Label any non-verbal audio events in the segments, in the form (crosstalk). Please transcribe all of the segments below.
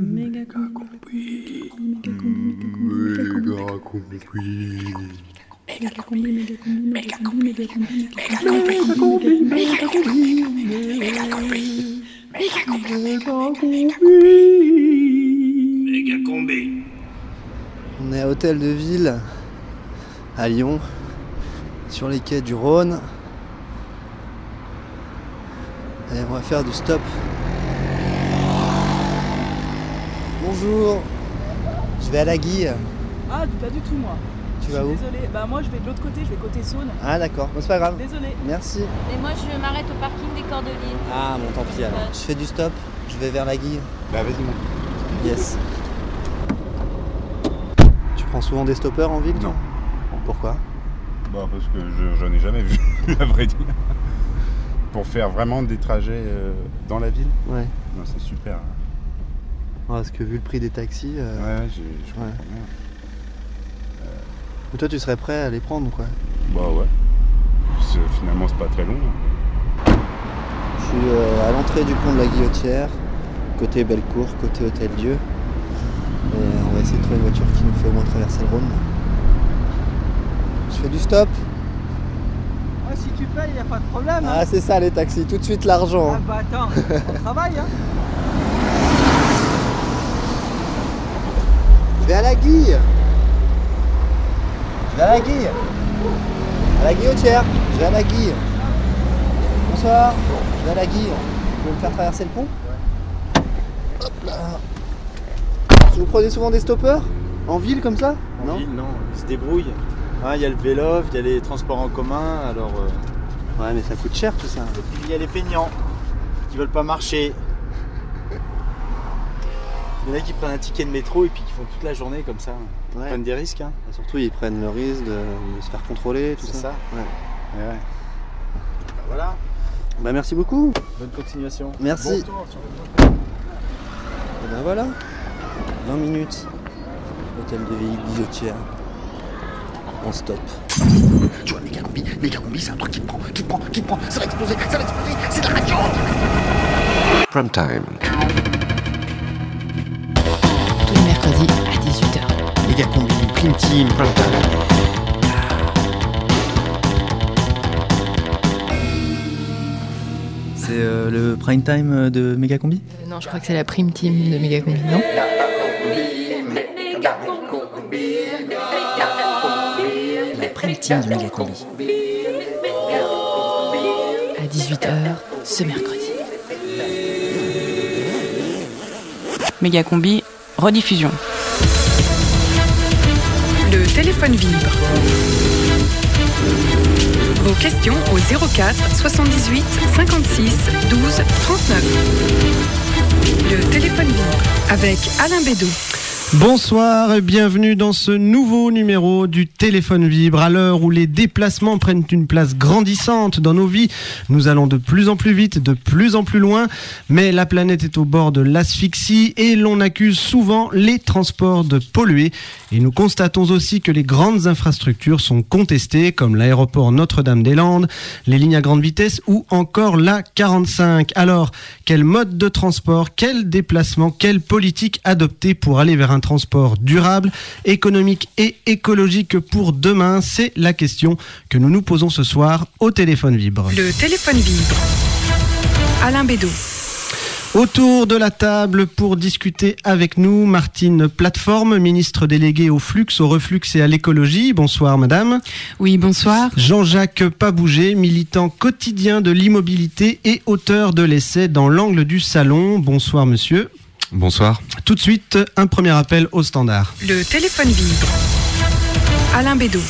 Méga combi. Méga combi. Méga combi. Méga combi. Méga combi. Méga combi. Méga combi. Méga combi. Méga combi. Méga combi. Méga combi. Méga combi. On est à Hôtel de Ville à Lyon, sur les quais du Rhône. Et on va faire du stop. Bonjour, je vais à la Guille. Ah, pas du tout, moi. Tu vas suis où Désolée. Bah, moi, je vais de l'autre côté, je vais côté Saône. Ah d'accord, bon, c'est pas grave. Désolée. Merci. Et moi, je m'arrête au parking des Cordeliers. Ah bon tant pis alors. Je fais du stop, je vais vers la Guille. Bah vas-y mon Yes. Tu prends souvent des stoppeurs en ville Non. Pourquoi? Bah parce que je- j'en ai jamais vu, à vrai dire. Pour faire vraiment des trajets euh, dans la ville, Ouais. non c'est super. hein. Parce que vu le prix des taxis, euh, Ouais, je Ouais. mais toi tu serais prêt à les prendre quoi? Bah ouais. Finalement c'est pas très long. Je suis euh, à l'entrée du pont de la Guillotière, côté Bellecour, côté Hôtel Dieu. Et on va essayer de trouver une voiture qui nous fait au moins traverser le Rhône. Je fais du stop. Ah, si tu payes, y a pas de problème. Ah c'est ça les taxis, tout de suite l'argent. hein. bah, attends, (laughs) on travaille, hein. Vais à la Guille. Je vais à la Guille. À la Guillotière. Je vais à la Guille. Bonsoir. Je vais à la Guille. Vous pouvez me faire traverser le pont Hop là. Vous prenez souvent des stoppeurs En ville comme ça? En Non? ville, non, ils se débrouillent. Hein, Il y a le vélo, il y a les transports en commun, alors. euh, Ouais mais ça coûte cher tout ça. Et puis il y a les feignants qui veulent pas marcher. Il y en a qui prennent un ticket de métro et puis qui font toute la journée comme ça. Ils Ouais. prennent des risques. Hein. Et Surtout ils prennent le risque de, de se faire contrôler, tout C'est ça. ça. Ouais. Ouais, ouais. Bah, voilà, Bah merci beaucoup. bonne continuation. Merci. Bon le- Et ben voilà. 20 minutes. Hôtel de ville Guillotière. On stop. Tu vois, méga combi, méga combi, c'est un truc qui te prend, qui te prend, qui te prend, ça va exploser, ça va exploser, c'est de la radio Prime time. Combi, prime team, Prime time. C'est euh, le prime time de Megacombi Euh, non, je crois que c'est la prime team de Megacombi, non? La prime team du méga combi. À 18h ce mercredi. Méga combi, rediffusion. Téléphone vibre. Vos questions au 04 78 56 12 39. Le téléphone vibre avec Alain Bédot. Bonsoir et bienvenue dans ce nouveau numéro du téléphone vibre. À l'heure où les déplacements prennent une place grandissante dans nos vies, nous allons de plus en plus vite, de plus en plus loin, mais la planète est au bord de l'asphyxie et l'on accuse souvent les transports de polluer. Et nous constatons aussi que les grandes infrastructures sont contestées, comme l'aéroport Notre-Dame-des-Landes, les lignes à grande vitesse ou encore la 45. Alors, quel mode de transport, quel déplacement, quelle politique adopter pour aller vers un transport durable, économique et écologique pour demain C'est la question que nous nous posons ce soir au téléphone vibre. Le téléphone vibre. Alain Bédot. Autour de la table pour discuter avec nous, Martine Plateforme, ministre déléguée au flux, au reflux et à l'écologie. Bonsoir madame. Oui, bonsoir. Jean-Jacques Pabougé, militant quotidien de l'immobilité et auteur de l'essai dans l'angle du salon. Bonsoir monsieur. Bonsoir. Tout de suite, un premier appel au standard. Le téléphone vibre. Alain Bédot.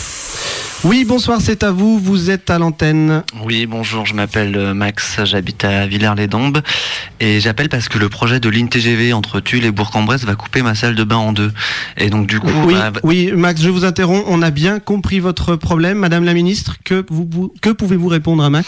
Oui, bonsoir, c'est à vous, vous êtes à l'antenne. Oui, bonjour, je m'appelle euh, Max, j'habite à Villers-les-Dombes et j'appelle parce que le projet de ligne TGV entre Tulle et Bourg-en-Bresse va couper ma salle de bain en deux. Et donc du coup, Oui, bah, oui, Max, je vous interromps, on a bien compris votre problème. Madame la ministre, que, vous, vous- que pouvez-vous répondre à Max?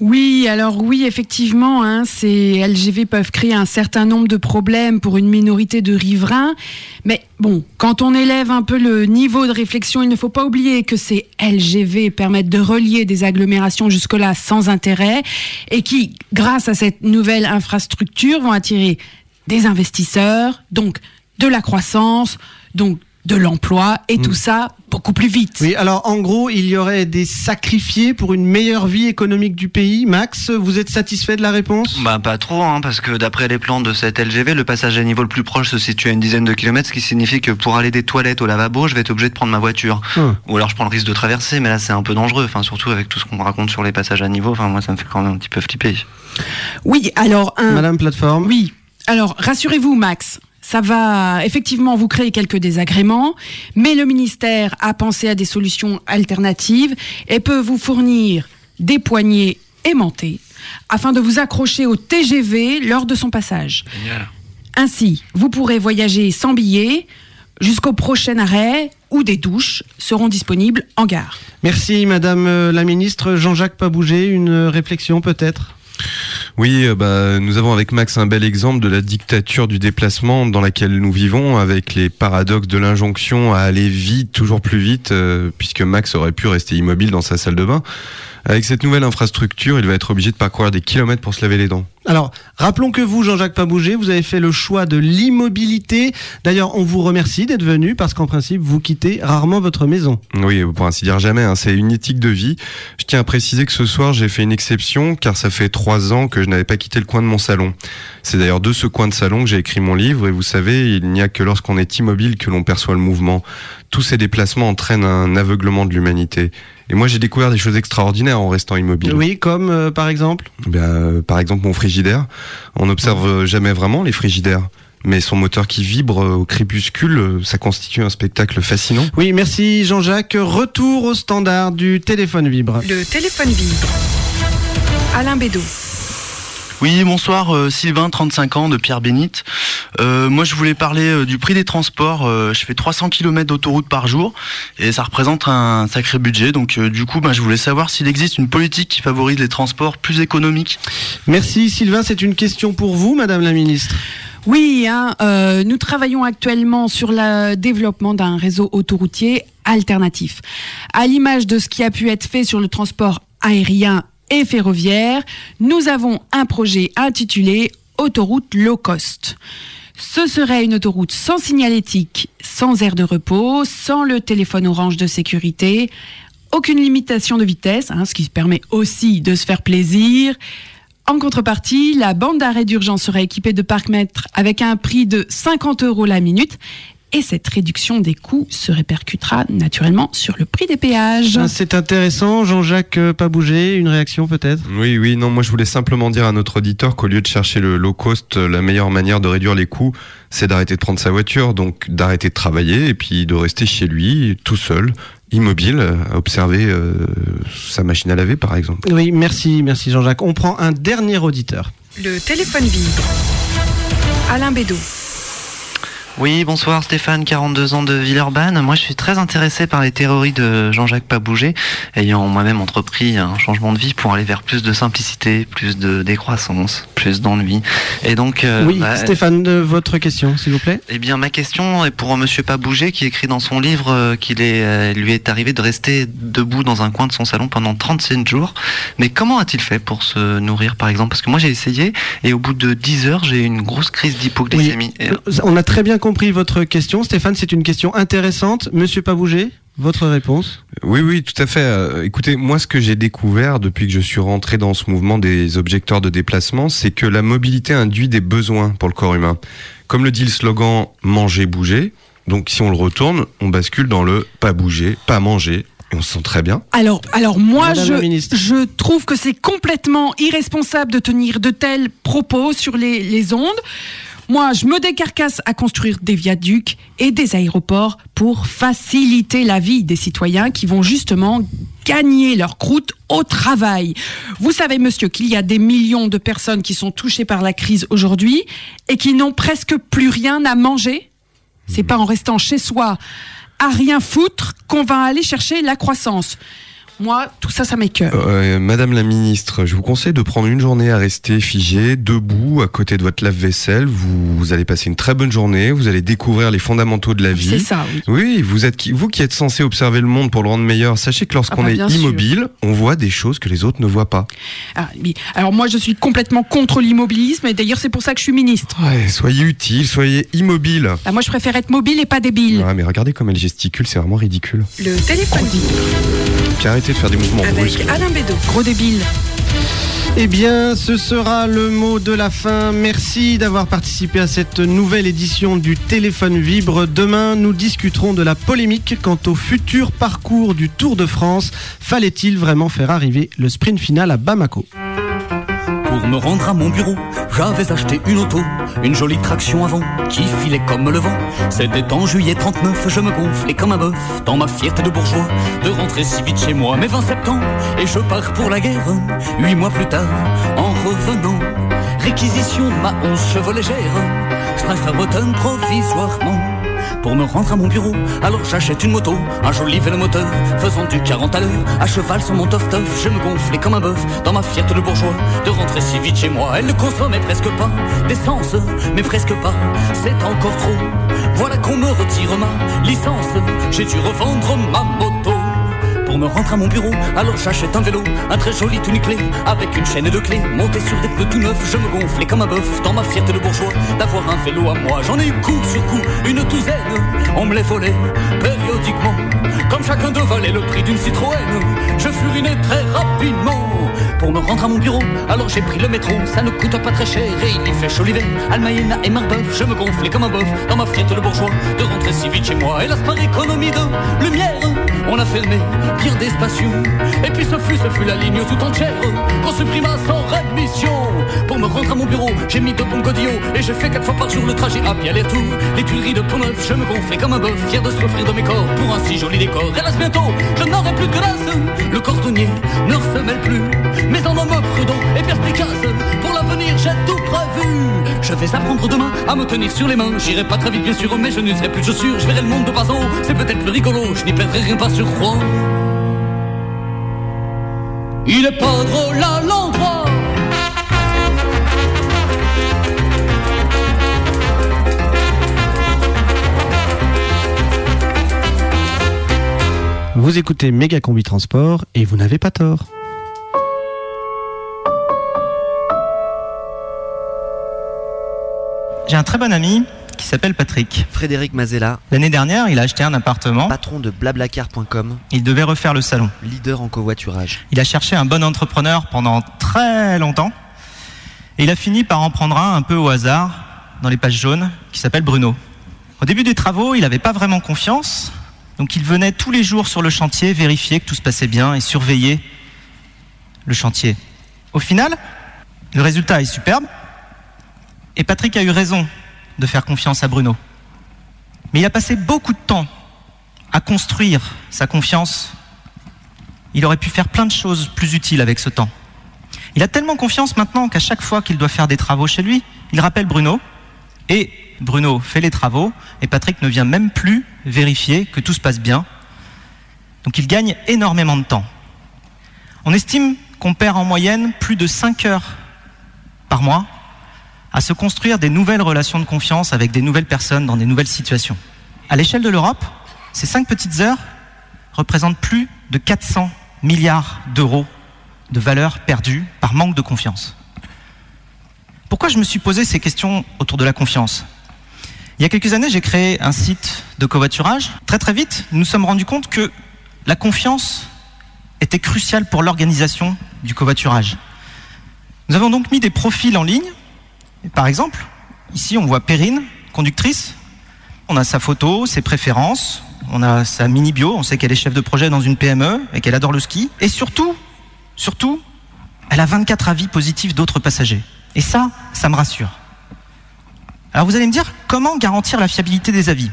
Oui, alors oui, effectivement, hein, ces LGV peuvent créer un certain nombre de problèmes pour une minorité de riverains. Mais bon, quand on élève un peu le niveau de réflexion, il ne faut pas oublier que ces LGV permettent de relier des agglomérations jusque-là sans intérêt et qui, grâce à cette nouvelle infrastructure, vont attirer des investisseurs, donc de la croissance, donc de l'emploi, et tout ça beaucoup plus vite. Oui, alors en gros, il y aurait des sacrifiés pour une meilleure vie économique du pays. Max, vous êtes satisfait de la réponse? Bah pas trop, hein, parce que d'après les plans de cette LGV, le passage à niveau le plus proche se situe à une dizaine de kilomètres, ce qui signifie que pour aller des toilettes au lavabo, je vais être obligé de prendre ma voiture. Hum. Ou alors je prends le risque de traverser, mais là c'est un peu dangereux, enfin surtout avec tout ce qu'on me raconte sur les passages à niveau, enfin moi ça me fait quand même un petit peu flipper. Oui, alors un. Madame Plateforme. Oui. Alors rassurez-vous, Max. Ça va effectivement vous créer quelques désagréments, mais le ministère a pensé à des solutions alternatives et peut vous fournir des poignées aimantées afin de vous accrocher au TGV lors de son passage. Ainsi, vous pourrez voyager sans billet jusqu'au prochain arrêt où des douches seront disponibles en gare. Merci Madame euh, la Ministre. Jean-Jacques Pabougé, une réflexion peut-être? Oui, euh, bah, nous avons avec Max un bel exemple de la dictature du déplacement dans laquelle nous vivons, avec les paradoxes de l'injonction à aller vite, toujours plus vite, euh, puisque Max aurait pu rester immobile dans sa salle de bain. Avec cette nouvelle infrastructure, il va être obligé de parcourir des kilomètres pour se laver les dents. Alors, rappelons que vous, Jean-Jacques Pabougé, vous avez fait le choix de l'immobilité. D'ailleurs, on vous remercie d'être venu parce qu'en principe, vous quittez rarement votre maison. Oui, pour ainsi dire jamais, hein, c'est une éthique de vie. Je tiens à préciser que ce soir, j'ai fait une exception car ça fait trois ans que je n'avais pas quitté le coin de mon salon. C'est d'ailleurs de ce coin de salon que j'ai écrit mon livre et vous savez, il n'y a que lorsqu'on est immobile que l'on perçoit le mouvement. Tous ces déplacements entraînent un aveuglement de l'humanité. Et moi, j'ai découvert des choses extraordinaires en restant immobile. Oui, comme euh, par exemple? Ben, euh, par exemple, mon frigidaire. On n'observe jamais vraiment les frigidaires. Mais son moteur qui vibre euh, au crépuscule, ça constitue un spectacle fascinant. Oui, merci Jean-Jacques. Retour au standard du téléphone vibre. Le téléphone vibre. Alain Bédot. Oui, bonsoir, euh, Sylvain, 35 ans, de Pierre Bénite. Euh, moi, je voulais parler euh, du prix des transports. Euh, je fais 300 km d'autoroute par jour et ça représente un sacré budget. Donc, euh, du coup, bah, je voulais savoir s'il existe une politique qui favorise les transports plus économiques. Merci Sylvain, c'est une question pour vous, Madame la Ministre. Oui, hein, euh, nous travaillons actuellement sur le développement d'un réseau autoroutier alternatif. À l'image de ce qui a pu être fait sur le transport aérien et ferroviaire, nous avons un projet intitulé Autoroute low cost. Ce serait une autoroute sans signalétique, sans aire de repos, sans le téléphone orange de sécurité, aucune limitation de vitesse, hein, ce qui permet aussi de se faire plaisir. En contrepartie, la bande d'arrêt d'urgence sera équipée de parcs-mètres avec un prix de 50 euros la minute. Et cette réduction des coûts se répercutera naturellement sur le prix des péages. Ah, C'est intéressant, Jean-Jacques euh, Pabougé, une réaction peut-être? Oui, oui, non, moi je voulais simplement dire à notre auditeur qu'au lieu de chercher le low cost, euh, la meilleure manière de réduire les coûts, c'est d'arrêter de prendre sa voiture, donc d'arrêter de travailler et puis de rester chez lui, tout seul, immobile, à observer euh, sa machine à laver par exemple. Oui, merci, merci Jean-Jacques. On prend un dernier auditeur. Le téléphone vibre. Alain Bédot. Oui, bonsoir Stéphane, 42 ans de Villeurbanne. Moi, je suis très intéressé par les théories de Jean-Jacques Pabougé, ayant moi-même entrepris un changement de vie pour aller vers plus de simplicité, plus de décroissance, plus d'ennui. Et donc, euh, oui, bah, Stéphane, euh, votre question, s'il vous plaît. eh bien, ma question est pour Monsieur Pabougé qui écrit dans son livre euh, qu'il est, euh, lui est arrivé de rester debout dans un coin de son salon pendant 37 jours. Mais comment a-t-il fait pour se nourrir, par exemple? Parce que moi, j'ai essayé et au bout de 10 heures, j'ai eu une grosse crise d'hypoglycémie. Euh, On a très bien compris votre question. Stéphane, c'est une question intéressante. Monsieur Pabougé, votre réponse Oui, oui, tout à fait. Euh, écoutez, moi, ce que j'ai découvert depuis que je suis rentré dans ce mouvement des objecteurs de déplacement, c'est que la mobilité induit des besoins pour le corps humain. Comme le dit le slogan manger, bouger. Donc, si on le retourne, on bascule dans le pas bouger, pas manger. Et on se sent très bien. Alors, alors moi, Madame je, je trouve que c'est complètement irresponsable de tenir de tels propos sur les, les ondes. Moi, je me décarcasse à construire des viaducs et des aéroports pour faciliter la vie des citoyens qui vont justement gagner leur croûte au travail. Vous savez, monsieur, qu'il y a des millions de personnes qui sont touchées par la crise aujourd'hui et qui n'ont presque plus rien à manger. C'est pas en restant chez soi à rien foutre qu'on va aller chercher la croissance. Moi, tout ça, ça m'écoeure. Euh, Madame la ministre, je vous conseille de prendre une journée à rester figé, debout, à côté de votre lave-vaisselle. Vous, vous allez passer une très bonne journée. Vous allez découvrir les fondamentaux de la vie. C'est ça, oui. Oui, vous êtes qui- vous qui êtes censé observer le monde pour le rendre meilleur. Sachez que lorsqu'on Ah bah, est sûr. immobile, on voit des choses que les autres ne voient pas. Ah, oui. Alors moi, je suis complètement contre l'immobilisme et d'ailleurs, c'est pour ça que je suis ministre. Ouais, soyez utile, soyez immobile. Ah, moi, je préfère être mobile et pas débile. Ouais, mais regardez comme elle gesticule, c'est vraiment ridicule. Le téléphone de faire des mouvements brusques. avec Alain Bédot. Gros débile. Eh bien, ce sera le mot de la fin. Merci d'avoir participé à cette nouvelle édition du Téléphone Vibre. Demain, nous discuterons de la polémique quant au futur parcours du Tour de France. Fallait-il vraiment faire arriver le sprint final à Bamako? Me rendre à mon bureau, j'avais acheté une auto, une jolie traction avant qui filait comme le vent. C'était en juillet 39, je me gonflais comme un bœuf dans ma fierté de bourgeois de rentrer si vite chez moi. Mais 20 septembre et je pars pour la guerre. Huit mois plus tard, en revenant, réquisition de ma 11 chevaux légère. Je préfère provisoirement pour me rendre à mon bureau. Alors j'achète une moto, un joli vélomoteur, faisant du 40 à l'heure, à cheval sur mon tof tof. Je me gonflais comme un bœuf dans ma fierté de bourgeois de rentrer si vite chez moi. Elle ne consommait presque pas d'essence, mais presque pas, c'est encore trop. Voilà qu'on me retire ma licence, j'ai dû revendre ma moto. Pour me rendre à mon bureau, alors j'achète un vélo, un très joli tout nickelé, avec une chaîne de clés, monté sur des pneus tout neufs, je me gonflais comme un bœuf dans ma fierté de bourgeois d'avoir un vélo à moi. J'en ai eu coup sur coup, une douzaine, on me les volait périodiquement, comme chacun deux valait le prix d'une Citroën. Je furinais très rapidement pour me rendre à mon bureau, alors j'ai pris le métro, ça ne coûte pas très cher et il y fait chaud l'hiver. Almaïna et Marbeuf, je me gonflais comme un bœuf dans ma fierté de bourgeois de rentrer si vite chez moi. Hélas par économie de lumière, on a fermé pire des stations. Et puis ce fut, ce fut la ligne tout entière qu'on supprima sans rémission. Pour me rendre à mon bureau, j'ai mis deux bons godillots et j'ai fait quatre fois par jour le trajet à pied aller-retour. Les tuileries de Pont-Neuf, je me gonflais comme un bœuf, fier de s'offrir de mes corps pour un si joli décor. Hélas bientôt, je n'aurai plus de glace. Le cordonnier ne se mêle plus, mais en homme prudent et perspicace. Pour l'avenir, j'ai tout prévu. Je vais apprendre demain à me tenir sur les mains. J'irai pas très vite, bien sûr, mais je n'userai plus de chaussures. Je verrai le monde de bas en haut, c'est peut-être plus rigolo. Je n'y perdrai rien par surcroît. Il est pas drôle à l'endroit. Vous écoutez Méga Combi Transport et vous n'avez pas tort. J'ai un très bon ami qui s'appelle Patrick. Frédéric Mazella. L'année dernière, il a acheté un appartement. Patron de blablacar.com. Il devait refaire le salon. Leader en covoiturage. Il a cherché un bon entrepreneur pendant très longtemps. Et il a fini par en prendre un un peu au hasard dans les pages jaunes qui s'appelle Bruno. Au début des travaux, il n'avait pas vraiment confiance. Donc il venait tous les jours sur le chantier vérifier que tout se passait bien et surveiller le chantier. Au final, le résultat est superbe. Et Patrick a eu raison de faire confiance à Bruno. Mais il a passé beaucoup de temps à construire sa confiance. Il aurait pu faire plein de choses plus utiles avec ce temps. Il a tellement confiance maintenant qu'à chaque fois qu'il doit faire des travaux chez lui, il rappelle Bruno. Et Bruno fait les travaux et Patrick ne vient même plus vérifier que tout se passe bien. Donc il gagne énormément de temps. On estime qu'on perd en moyenne plus de 5 heures par mois à se construire des nouvelles relations de confiance avec des nouvelles personnes dans des nouvelles situations. À l'échelle de l'Europe, ces 5 petites heures représentent plus de 400 milliards d'euros de valeur perdue par manque de confiance. Pourquoi je me suis posé ces questions autour de la confiance? Il y a quelques années, j'ai créé un site de covoiturage. Très très vite, nous nous sommes rendus compte que la confiance était cruciale pour l'organisation du covoiturage. Nous avons donc mis des profils en ligne. Par exemple, ici on voit Perrine, conductrice. On a sa photo, ses préférences, on a sa mini bio, on sait qu'elle est chef de projet dans une PME et qu'elle adore le ski. Et surtout, surtout, elle a 24 avis positifs d'autres passagers. Et ça, ça me rassure. Alors vous allez me dire, comment garantir la fiabilité des avis?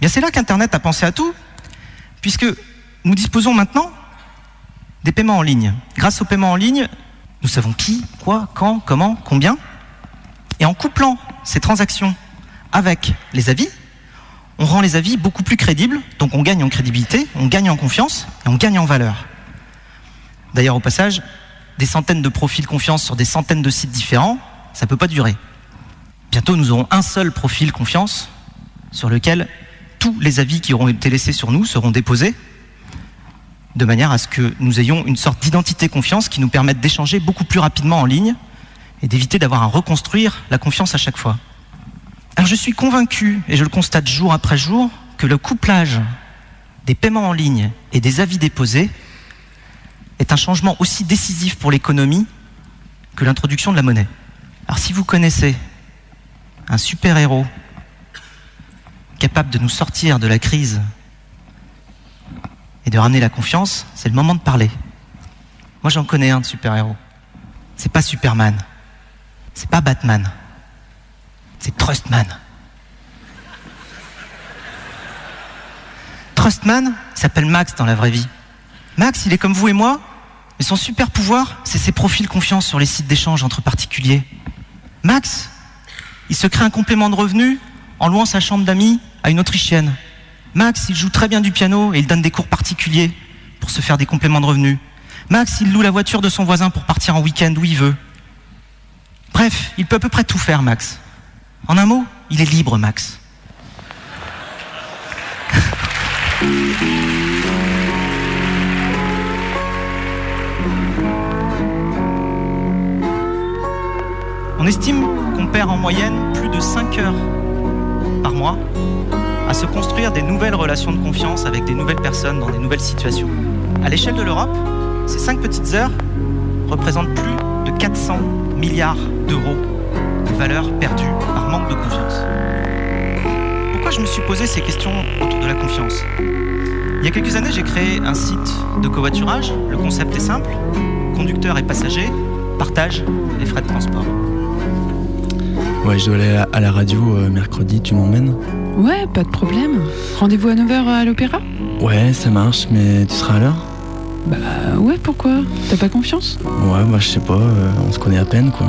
Bien c'est là qu'Internet a pensé à tout, puisque nous disposons maintenant des paiements en ligne. Grâce aux paiements en ligne, nous savons qui, quoi, quand, comment, combien. Et en couplant ces transactions avec les avis, on rend les avis beaucoup plus crédibles, donc on gagne en crédibilité, on gagne en confiance et on gagne en valeur. D'ailleurs, au passage, des centaines de profils confiance sur des centaines de sites différents, ça peut pas durer. Bientôt, nous aurons un seul profil confiance sur lequel tous les avis qui auront été laissés sur nous seront déposés, de manière à ce que nous ayons une sorte d'identité confiance qui nous permette d'échanger beaucoup plus rapidement en ligne et d'éviter d'avoir à reconstruire la confiance à chaque fois. Alors je suis convaincu, et je le constate jour après jour, que le couplage des paiements en ligne et des avis déposés est un changement aussi décisif pour l'économie que l'introduction de la monnaie. Alors si vous connaissez un super-héros capable de nous sortir de la crise et de ramener la confiance, c'est le moment de parler. Moi j'en connais un de super-héros. C'est pas Superman. C'est pas Batman. C'est Trustman. Trustman s'appelle Max dans la vraie vie. Max, il est comme vous et moi, mais son super pouvoir, c'est ses profils confiance sur les sites d'échange entre particuliers. Max, il se crée un complément de revenu en louant sa chambre d'amis à une Autrichienne. Max, il joue très bien du piano et il donne des cours particuliers pour se faire des compléments de revenus. Max, il loue la voiture de son voisin pour partir en week-end où il veut. Bref, il peut à peu près tout faire, Max. En un mot, il est libre, Max. (laughs) On estime qu'on perd en moyenne plus de 5 heures par mois à se construire des nouvelles relations de confiance avec des nouvelles personnes dans des nouvelles situations. À l'échelle de l'Europe, ces 5 petites heures représentent plus de 400 milliards d'euros de valeur perdue par manque de confiance. Pourquoi je me suis posé ces questions autour de la confiance? Il y a quelques années, j'ai créé un site de covoiturage. Le concept est simple conducteurs et passagers partagent les frais de transport. Ouais, je dois aller à la radio euh, mercredi, tu m'emmènes? Ouais, pas de problème. Rendez-vous à 9h à l'opéra? Ouais, ça marche, mais tu seras à l'heure? Bah ouais, pourquoi? T'as pas confiance? Ouais, bah je sais pas, euh, on se connaît à peine quoi.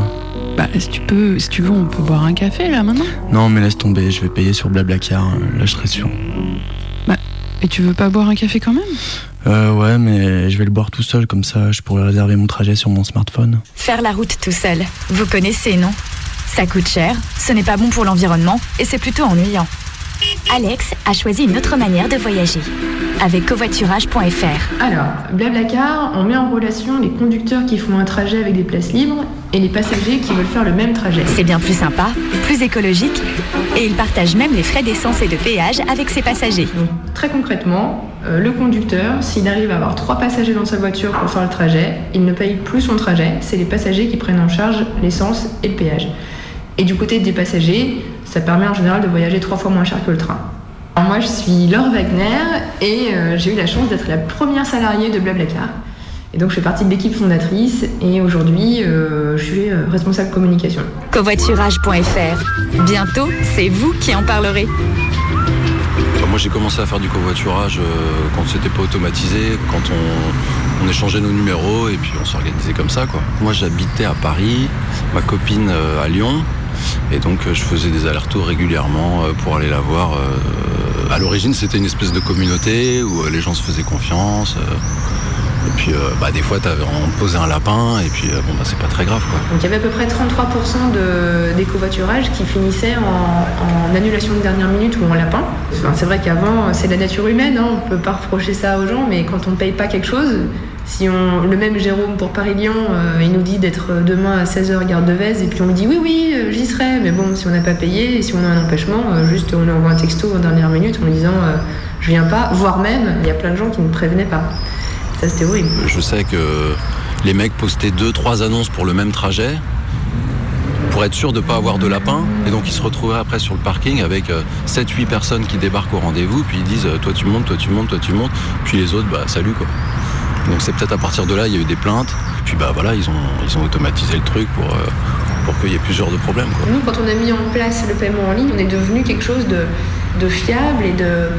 Bah si tu peux, si tu veux, on peut boire un café là maintenant Non, mais laisse tomber, je vais payer sur Blablacar, euh, là je serai sûr. Bah, et tu veux pas boire un café quand même? Euh, ouais, mais je vais le boire tout seul, comme ça je pourrai réserver mon trajet sur mon smartphone. Faire la route tout seul, vous connaissez, non? Ça coûte cher, ce n'est pas bon pour l'environnement et c'est plutôt ennuyant. Alex a choisi une autre manière de voyager avec covoiturage.fr. Alors, Blablacar, on met en relation les conducteurs qui font un trajet avec des places libres et les passagers qui veulent faire le même trajet. C'est bien plus sympa, plus écologique et il partage même les frais d'essence et de péage avec ses passagers. Très concrètement, euh, le conducteur, s'il arrive à avoir trois passagers dans sa voiture pour faire le trajet, il ne paye plus son trajet, c'est les passagers qui prennent en charge l'essence et le péage. Et du côté des passagers, ça permet en général de voyager trois fois moins cher que le train. Alors moi, je suis Laure Wagner et euh, j'ai eu la chance d'être la première salariée de Blablacar. Et donc, je fais partie de l'équipe fondatrice et aujourd'hui, euh, je suis euh, responsable communication. Covoiturage.fr. Bientôt, c'est vous qui en parlerez. Moi, j'ai commencé à faire du covoiturage euh, quand c'était pas automatisé, quand on, on échangeait nos numéros et puis on s'organisait comme ça. Quoi. Moi, j'habitais à Paris, ma copine euh, à Lyon. Et donc euh, je faisais des allers-retours régulièrement euh, pour aller la voir. euh, À l'origine c'était une espèce de communauté où les gens se faisaient confiance. Et puis euh, bah, des fois on te posait un lapin et puis euh, bon bah c'est pas très grave quoi. Donc il y avait à peu près 33% de, des covoiturages qui finissaient en, en annulation de dernière minute ou en lapin. C'est vrai qu'avant, c'est la nature humaine, hein, on peut pas reprocher ça aux gens, mais quand on ne paye pas quelque chose, si le même Jérôme pour Paris-Lyon, euh, il nous dit d'être demain à 16h gare de Vèze, et puis on lui dit oui, oui, j'y serai, mais bon, si on n'a pas payé, et si on a un empêchement, juste on envoie un texto en dernière minute en lui disant je viens pas, voire même, il y a plein de gens qui ne prévenaient pas. Ça, c'était horrible. Je sais que les mecs postaient deux trois annonces pour le même trajet pour être sûr de pas avoir de lapin et donc ils se retrouvaient après sur le parking avec 7-8 personnes qui débarquent au rendez-vous puis ils disent euh, toi tu montes, toi tu montes, toi tu montes puis les autres bah salut quoi. Donc c'est peut-être à partir de là il y a eu des plaintes puis bah voilà ils ont, ils ont automatisé le truc pour, euh, pour qu'il y ait plus genre de problèmes quoi. Nous, quand on a mis en place le paiement en ligne, on est devenu quelque chose de, de fiable et euh,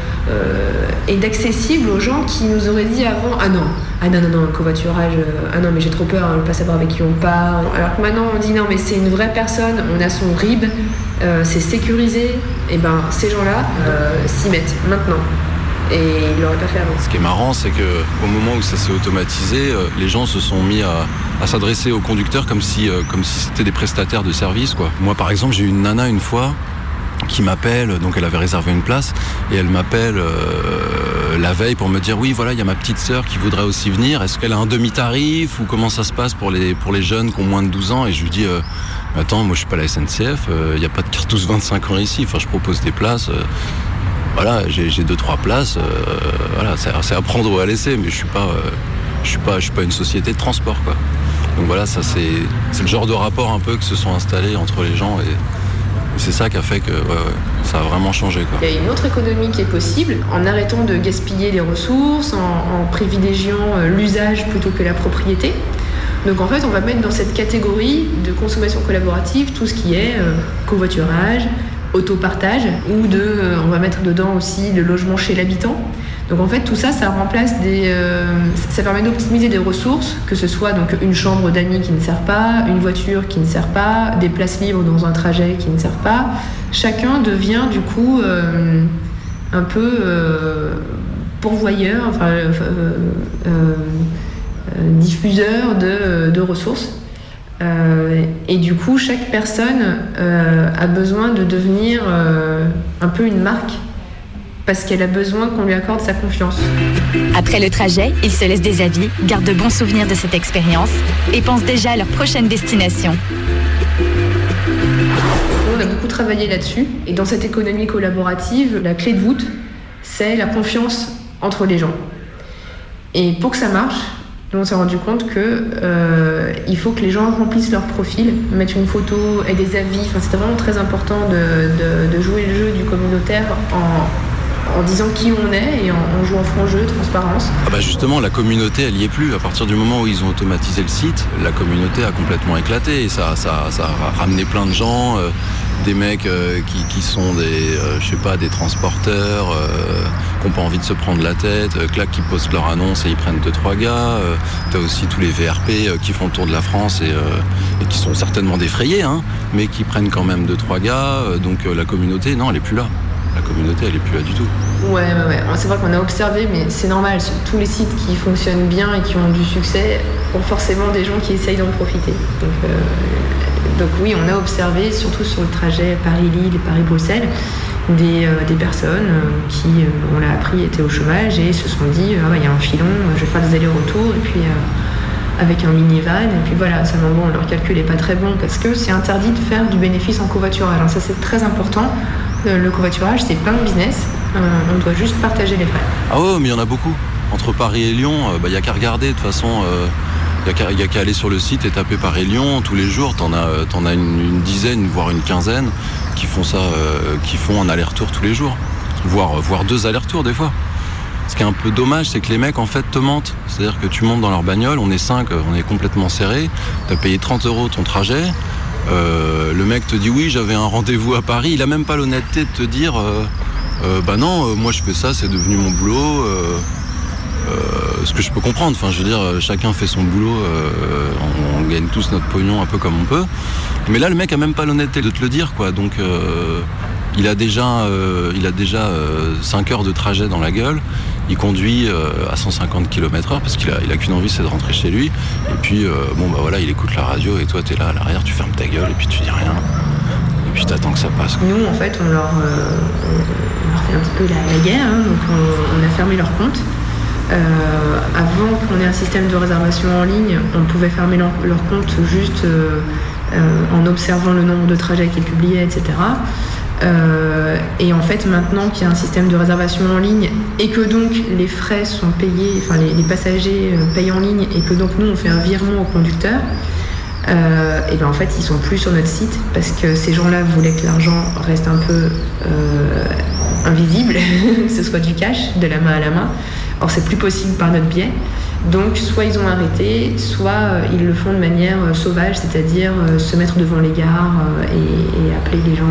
d'accessible aux gens qui nous auraient dit avant ah non ah non non non covoiturage euh, ah non mais j'ai trop peur ne pas savoir avec qui on part alors que maintenant on dit non mais c'est une vraie personne on a son RIB euh, c'est sécurisé et ben ces gens là s'y mettent maintenant Et il l'aurait pas fait avant. Ce qui est marrant, c'est que au moment où ça s'est automatisé, les gens se sont mis à, s'adresser aux conducteurs comme si, comme si c'était des prestataires de service. Quoi. Moi, par exemple, j'ai eu une nana une fois qui m'appelle, donc elle avait réservé une place, et elle m'appelle euh, la veille pour me dire oui voilà il y a ma petite sœur qui voudrait aussi venir, est-ce qu'elle a un demi-tarif ou comment ça se passe pour les, pour les jeunes qui ont moins de 12 ans? Et je lui dis euh, attends moi je suis pas la SNCF, euh, il n'y a pas de cartouche 25 ans ici, enfin je propose des places, euh, voilà j'ai deux trois places, euh, voilà c'est à prendre ou à laisser mais je suis pas, euh, je suis pas, je suis pas une société de transport quoi. Donc voilà ça c'est le genre de rapport un peu que se sont installés entre les gens et c'est ça qui a fait que ça a vraiment changé. Il y a une autre économie qui est possible en arrêtant de gaspiller les ressources, en, en privilégiant euh, l'usage plutôt que la propriété. Donc en fait, on va mettre dans cette catégorie de consommation collaborative tout ce qui est euh, covoiturage, autopartage, ou de, euh, on va mettre dedans aussi le logement chez l'habitant. Donc en fait, tout ça, ça remplace des, euh, ça permet d'optimiser des ressources, que ce soit donc une chambre d'amis qui ne sert pas, une voiture qui ne sert pas, des places libres dans un trajet qui ne servent pas. Chacun devient du coup euh, un peu euh, pourvoyeur, enfin diffuseur de, ressources. Et du coup, chaque personne a besoin de devenir un peu une marque parce qu'elle a besoin qu'on lui accorde sa confiance. Après le trajet, ils se laissent des avis, gardent de bons souvenirs de cette expérience et pensent déjà à leur prochaine destination. On a beaucoup travaillé là-dessus. Et dans cette économie collaborative, la clé de voûte, c'est la confiance entre les gens. Et pour que ça marche, nous on s'est rendu compte que euh, il faut que les gens remplissent leur profil, mettent une photo et des avis. Enfin, c'était vraiment très important de, de- de jouer le jeu du communautaire en, en disant qui on est et en, en jouant franc jeu, transparence. Ah bah justement, la communauté, elle y est plus. À partir du moment où ils ont automatisé le site, la communauté a complètement éclaté. Ça, ça, ça a ramené plein de gens, euh, des mecs euh, qui, sont des, euh, des transporteurs, qui n'ont pas envie de se prendre la tête, clac, qui postent leur annonce et ils prennent deux trois gars. T'as aussi tous les VRP qui font le tour de la France et, qui sont certainement défrayés, hein, mais qui prennent quand même deux trois gars. Donc la communauté, non, elle est plus là. Communauté, elle est plus là du tout. Ouais, ouais, ouais. C'est vrai qu'on a observé, mais c'est normal. Tous les sites qui fonctionnent bien et qui ont du succès ont forcément des gens qui essayent d'en profiter. Donc, euh, donc oui, on a observé, surtout sur le trajet Paris-Lille et Paris-Bruxelles, des, euh, personnes euh, qui, on l'a appris, étaient au chômage et se sont dit, il y a un filon, je vais faire des allers-retours, et puis avec un minivan, et puis voilà, seulement bon, leur calcul n'est pas très bon parce que c'est interdit de faire du bénéfice en covoiturage. Alors ça, c'est très important. Euh, Le covoiturage, c'est pas un business, Euh, on doit juste partager les frais. Ah ouais, mais il y en a beaucoup. Entre Paris et Lyon, il n'y a qu'à regarder. De toute façon, il n'y a qu'à aller sur le site et taper Paris Lyon. Tous les jours, t'en as, euh, t'en as une, dizaine, voire une quinzaine qui font ça, euh, qui font un aller-retour tous les jours. Voire, voire deux allers-retours des fois. Ce qui est un peu dommage, c'est que les mecs en fait te mentent. C'est-à-dire que tu montes dans leur bagnole, on est cinq, on est complètement serré. Tu as payé 30 euros ton trajet. Euh, le mec te dit oui, j'avais un rendez-vous à Paris. Il a même pas l'honnêteté de te dire euh, euh, bah non, euh, moi je fais ça, c'est devenu mon boulot. ce que je peux comprendre. Enfin, je veux dire, chacun fait son boulot. on, on gagne tous notre pognon un peu comme on peut. Mais là, le mec a même pas l'honnêteté de te le dire, quoi. Donc, il a déjà, euh, il a déjà 5 heures de trajet dans la gueule. Il conduit euh, à 150 km/h parce qu'il a, il qu'une envie, c'est de rentrer chez lui. Et puis, euh, bon, bah voilà, il écoute la radio et toi, t'es là à l'arrière, tu fermes ta gueule et puis tu dis rien. Et puis t'attends que ça passe. Nous, en fait, on leur, euh, fait un petit peu la, guerre, hein, donc on, a fermé leur compte. Euh, avant qu'on ait un système de réservation en ligne, on pouvait fermer leur, leur compte juste euh, euh, en observant le nombre de trajets qu'ils publiaient, etc. Euh, et en fait, maintenant qu'il y a un système de réservation en ligne et que donc les frais sont payés, enfin les, passagers euh, payent en ligne et que donc nous on fait un virement au conducteur, euh, et ben en fait ils sont plus sur notre site parce que ces gens-là voulaient que l'argent reste un peu euh, invisible, (laughs) que ce soit du cash, de la main à la main. Or c'est plus possible par notre biais. Donc soit ils ont arrêté, soit ils le font de manière sauvage, c'est-à-dire se mettre devant les gares et appeler les gens.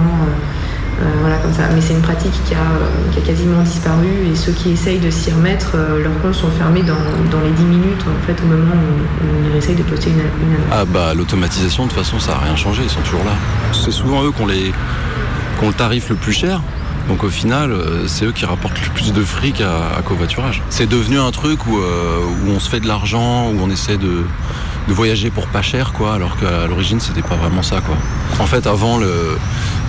Euh, voilà comme ça. Mais c'est une pratique qui a, euh, qui a quasiment disparu et ceux qui essayent de s'y remettre, euh, leurs comptes sont fermés dans, les 10 minutes en fait au moment où, où on essaye de poster une, une. Ah bah l'automatisation de toute façon ça a rien changé, ils sont toujours là. C'est souvent eux qui ont, les, le tarif le plus cher, Donc au final, euh, c'est eux qui rapportent le plus de fric à, covoiturage. C'est devenu un truc où, euh, où on se fait de l'argent, où on essaie de, de voyager pour pas cher, quoi, alors qu'à l'origine, c'était pas vraiment ça, quoi. En fait, avant, le,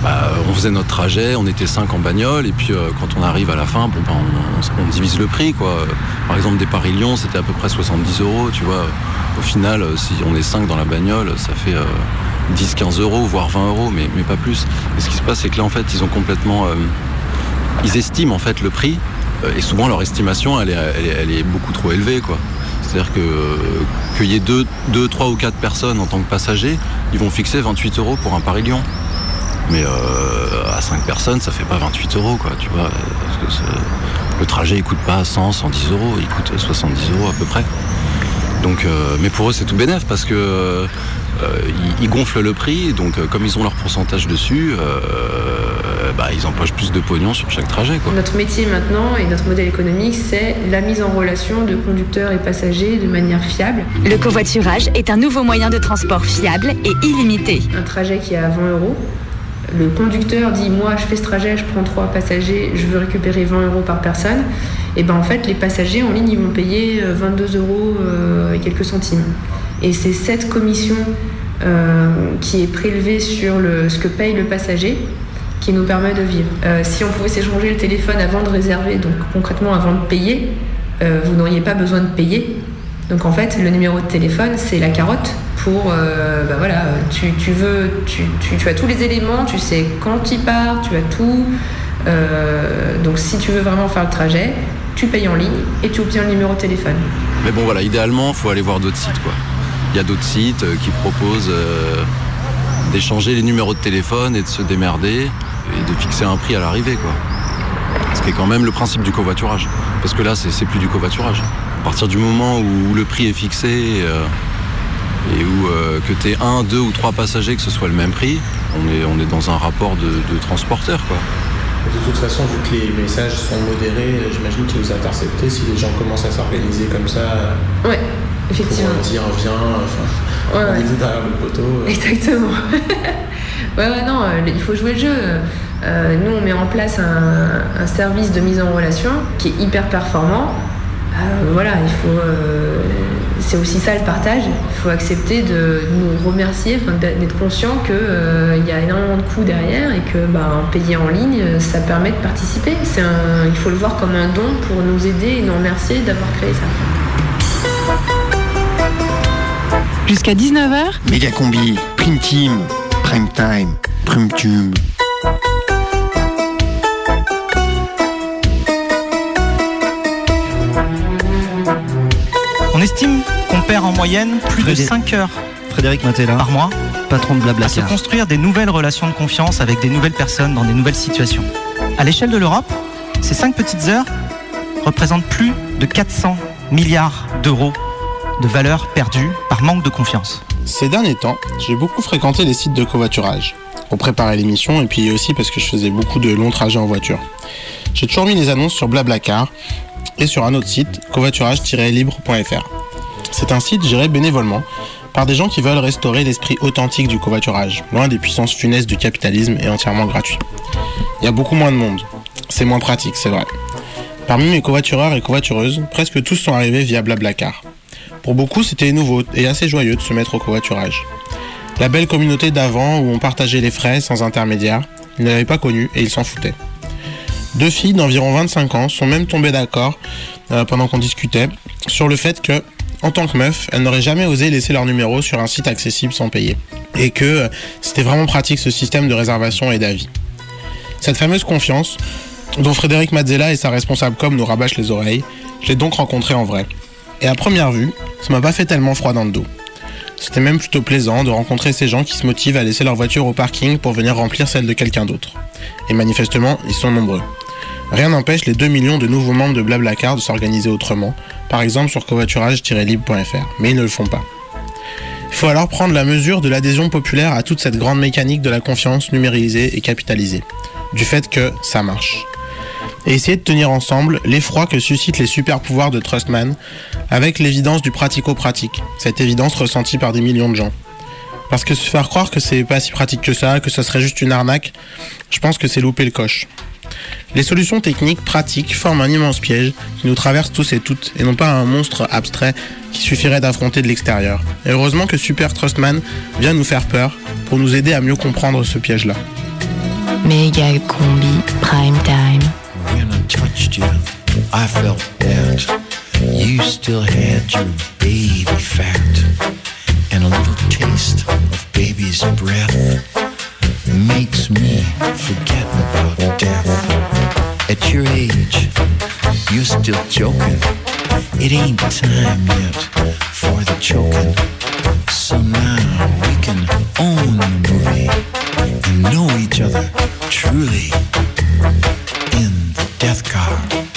bah, on faisait notre trajet, on était 5 en bagnole, et puis euh, quand on arrive à la fin, bah, on, divise le prix, quoi. Par exemple, des Paris-Lyon, c'était à peu près 70 euros, tu vois. Au final, si on est 5 dans la bagnole, ça fait euh, 10-15 euros, voire 20 euros, mais, mais pas plus. Et ce qui se passe, c'est que là, en fait, ils ont complètement... ils estiment en fait le prix euh, et souvent leur estimation elle est, beaucoup trop élevée quoi. C'est-à-dire que euh, qu'il y ait deux, deux, trois ou quatre personnes en tant que passagers, ils vont fixer 28 euros pour un Paris-Lyon. Mais euh, à 5 personnes, ça fait pas 28 euros quoi, tu vois. Le trajet il coûte pas 100, 110 euros, il coûte 70 euros à peu près. Donc, mais pour eux c'est tout bénef parce que ils, ils gonflent le prix, donc euh, comme ils ont leur pourcentage dessus, euh, bah, ils empochent plus de pognon sur chaque trajet quoi. Notre métier maintenant et notre modèle économique, c'est la mise en relation de conducteurs et passagers de manière fiable. Le covoiturage est un nouveau moyen de transport fiable et illimité. Un trajet qui est à 20 euros. Le conducteur dit Moi, je fais ce trajet, je prends trois passagers, je veux récupérer 20 euros par personne. Et ben en fait, les passagers en ligne, ils vont payer euh, 22 euros euh, et quelques centimes. Et c'est cette commission euh, qui est prélevée sur le, ce que paye le passager qui nous permet de vivre. Euh, si on pouvait s'échanger le téléphone avant de réserver, donc concrètement avant de payer, euh, vous n'auriez pas besoin de payer. Donc en fait, le numéro de téléphone, c'est la carotte pour, bah voilà, tu, tu veux, tu, tu- as tous les éléments, tu sais quand il part, tu as tout. Donc si tu veux vraiment faire le trajet, tu payes en ligne et tu obtiens le numéro de téléphone. Mais bon voilà, idéalement, il faut aller voir d'autres sites quoi. Il y a d'autres sites euh, qui proposent euh, d'échanger les numéros de téléphone et de se démerder et de fixer un prix à l'arrivée quoi. Ce qui est quand même le principe du covoiturage. Parce que là, c'est plus du covoiturage. À partir du moment où le prix est fixé euh, et où euh, que tu un, deux ou trois passagers, que ce soit le même prix, on est, on est dans un rapport de, de transporteur quoi. De toute façon, vu que les messages sont modérés, j'imagine que vous interceptez si les gens commencent à s'organiser comme ça. Ouais, effectivement. Pour dire viens, enfin, Ouais, derrière le poteau. euh. Exactement. (laughs) ouais, ouais, non, euh, il faut jouer le jeu. Euh, nous, on met en place un, un service de mise en relation qui est hyper performant. Euh, voilà, il faut. euh, c'est aussi ça le partage. Il faut accepter de nous remercier, d'être conscient qu'il y a énormément de coûts derrière et que ben, payer en ligne, ça permet de participer. Un, il faut le voir comme un don pour nous aider et nous remercier d'avoir créé ça. Jusqu'à 19h, Méga combi, prime team, prime time, prime tube. On estime qu'on perd en moyenne plus de Frédéric- 5 heures Frédéric Matella, par mois patron de à se construire des nouvelles relations de confiance avec des nouvelles personnes dans des nouvelles situations. À l'échelle de l'Europe, ces 5 petites heures représentent plus de 400 milliards d'euros de valeur perdue par manque de confiance. Ces derniers temps, j'ai beaucoup fréquenté les sites de covoiturage pour préparer l'émission et puis aussi parce que je faisais beaucoup de longs trajets en voiture. J'ai toujours mis les annonces sur Blablacar et sur un autre site, covoiturage-libre.fr. C'est un site géré bénévolement par des gens qui veulent restaurer l'esprit authentique du covoiturage, loin des puissances funestes du capitalisme et entièrement gratuit. Il y a beaucoup moins de monde. C'est moins pratique, c'est vrai. Parmi mes covoitureurs et covoitureuses, presque tous sont arrivés via Blablacar. Pour beaucoup, c'était nouveau et assez joyeux de se mettre au covoiturage. La belle communauté d'avant où on partageait les frais sans intermédiaire, ils ne l'avaient pas connue et ils s'en foutaient. Deux filles d'environ 25 ans sont même tombées d'accord euh, pendant qu'on discutait sur le fait que, en tant que meuf, elles n'auraient jamais osé laisser leur numéro sur un site accessible sans payer. Et que euh, c'était vraiment pratique ce système de réservation et d'avis. Cette fameuse confiance, dont Frédéric Mazzella et sa responsable com nous rabâchent les oreilles, je l'ai donc rencontrée en vrai. Et à première vue, ça m'a pas fait tellement froid dans le dos. C'était même plutôt plaisant de rencontrer ces gens qui se motivent à laisser leur voiture au parking pour venir remplir celle de quelqu'un d'autre. Et manifestement, ils sont nombreux. Rien n'empêche les 2 millions de nouveaux membres de Blablacar de s'organiser autrement, par exemple sur covoiturage-libre.fr, mais ils ne le font pas. Il faut alors prendre la mesure de l'adhésion populaire à toute cette grande mécanique de la confiance numérisée et capitalisée, du fait que ça marche. Et essayer de tenir ensemble l'effroi que suscitent les super pouvoirs de Trustman avec l'évidence du pratico-pratique, cette évidence ressentie par des millions de gens. Parce que se faire croire que c'est pas si pratique que ça, que ça serait juste une arnaque, je pense que c'est louper le coche. Les solutions techniques pratiques forment un immense piège qui nous traverse tous et toutes, et non pas un monstre abstrait qui suffirait d'affronter de l'extérieur. Et heureusement que Super Trustman vient nous faire peur pour nous aider à mieux comprendre ce piège-là. Méga combi prime time. When I touched you, I felt that you still had your baby fat and a little taste of baby's breath makes me forget about death. At your age, you're still joking. It ain't time yet for the choking. So now we can own the movie and know each other truly. In the death car,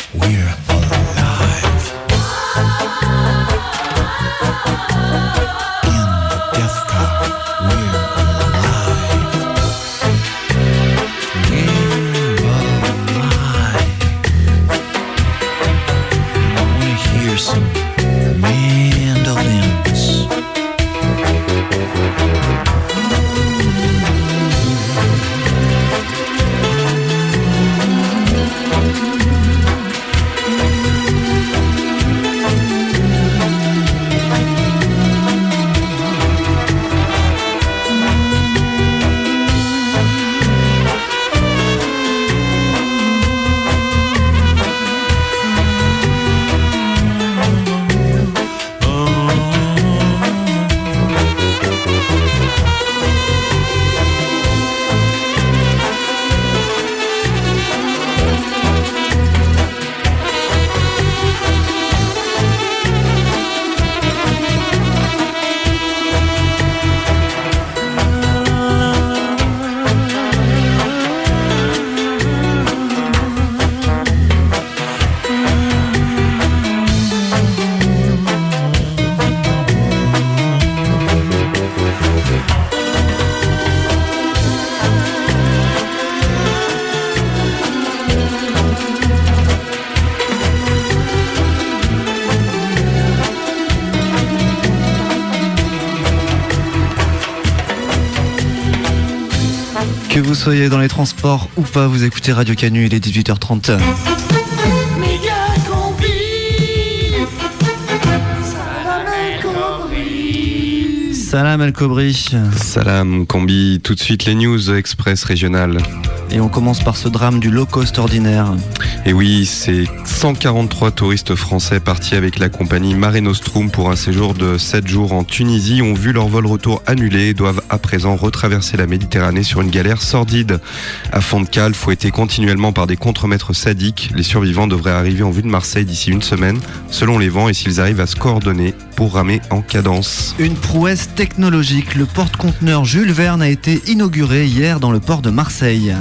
soyez dans les transports ou pas, vous écoutez Radio Canu, il est 18h30. Salam El Kobri. Salam Combi, tout de suite les news express régionales. Et on commence par ce drame du low cost ordinaire. Et oui, c'est 143 touristes français partis avec la compagnie Mare Nostrum pour un séjour de 7 jours en Tunisie ont vu leur vol retour annulé et doivent à présent retraverser la Méditerranée sur une galère sordide. À fond de cale, fouettés continuellement par des contremaîtres sadiques, les survivants devraient arriver en vue de Marseille d'ici une semaine, selon les vents et s'ils arrivent à se coordonner pour ramer en cadence. Une prouesse technologique, le porte-conteneur Jules Verne a été inauguré hier dans le port de Marseille.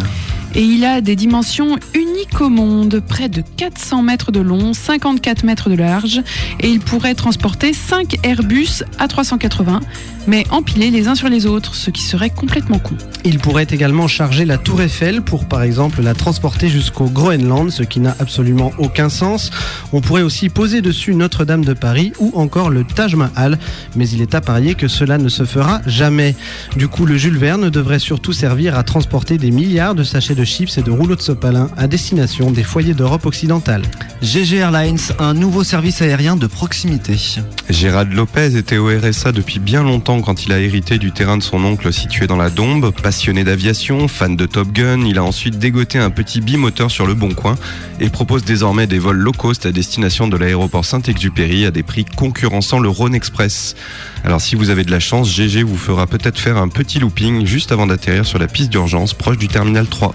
Et il a des dimensions uniques au monde, près de 400 mètres de long, 54 mètres de large, et il pourrait transporter 5 Airbus A380, mais empilés les uns sur les autres, ce qui serait complètement con. Il pourrait également charger la tour Eiffel pour par exemple la transporter jusqu'au Groenland, ce qui n'a absolument aucun sens. On pourrait aussi poser dessus Notre-Dame de Paris ou encore le Taj Mahal, mais il est à parier que cela ne se fera jamais. Du coup, le Jules Verne devrait surtout servir à transporter des milliards de sachets de chips et de rouleaux de sopalin à destination des foyers d'Europe occidentale. GG Airlines, un nouveau service aérien de proximité. Gérald Lopez était au RSA depuis bien longtemps quand il a hérité du terrain de son oncle situé dans la Dombe. Passionné d'aviation, fan de Top Gun, il a ensuite dégoté un petit bimoteur sur le Bon Coin et propose désormais des vols low cost à destination de l'aéroport Saint-Exupéry à des prix concurrençant le Rhône Express. Alors si vous avez de la chance, GG vous fera peut-être faire un petit looping juste avant d'atterrir sur la piste d'urgence proche du terminal 3.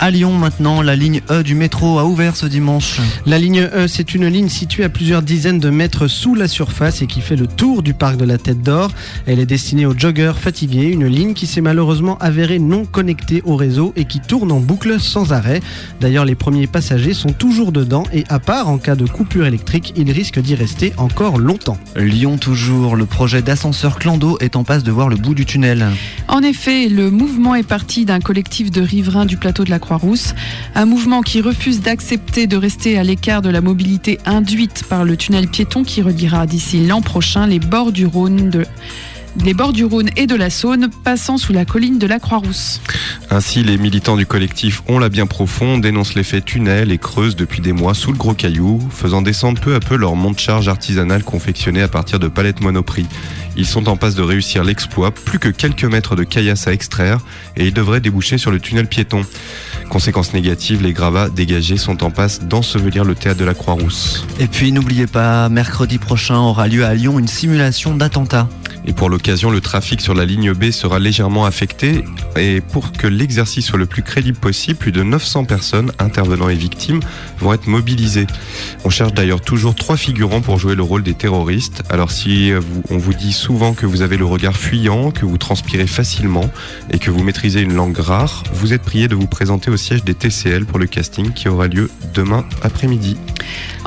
À Lyon maintenant, la ligne E du métro a ouvert ce dimanche. La ligne E, c'est une ligne située à plusieurs dizaines de mètres sous la surface et qui fait le tour du parc de la Tête d'Or. Elle est destinée aux joggeurs fatigués, une ligne qui s'est malheureusement avérée non connectée au réseau et qui tourne en boucle sans arrêt. D'ailleurs, les premiers passagers sont toujours dedans et à part en cas de coupure électrique, ils risquent d'y rester encore longtemps. Lyon toujours, le projet d'ascenseur Clando est en passe de voir le bout du tunnel. En effet, le mouvement est parti d'un collectif de riverains du plateau de la Croix-Rousse, un mouvement qui refuse d'accepter de rester à l'écart de la mobilité induite par le tunnel piéton qui reliera d'ici l'an prochain les bords du Rhône et de la Saône, passant sous la colline de la Croix-Rousse. Ainsi, les militants du collectif On la bien profond dénoncent l'effet tunnel et creusent depuis des mois sous le gros caillou, faisant descendre peu à peu leur monte-charge artisanale confectionnée à partir de palettes Monoprix. Ils sont en passe de réussir l'exploit, plus que quelques mètres de caillasse à extraire, et ils devraient déboucher sur le tunnel piéton. Conséquence négative, les gravats dégagés sont en passe d'ensevelir le théâtre de la Croix-Rousse. Et puis n'oubliez pas, mercredi prochain aura lieu à Lyon une simulation d'attentat. Et pour l'occasion, le trafic sur la ligne B sera légèrement affecté. Et pour que l'exercice soit le plus crédible possible, plus de 900 personnes, intervenants et victimes, vont être mobilisées. On cherche d'ailleurs toujours trois figurants pour jouer le rôle des terroristes. Alors si vous- on vous dit souvent que vous avez le regard fuyant, que vous transpirez facilement et que vous maîtrisez une langue rare, vous êtes prié de vous présenter au siège des TCL pour le casting qui aura lieu demain après-midi.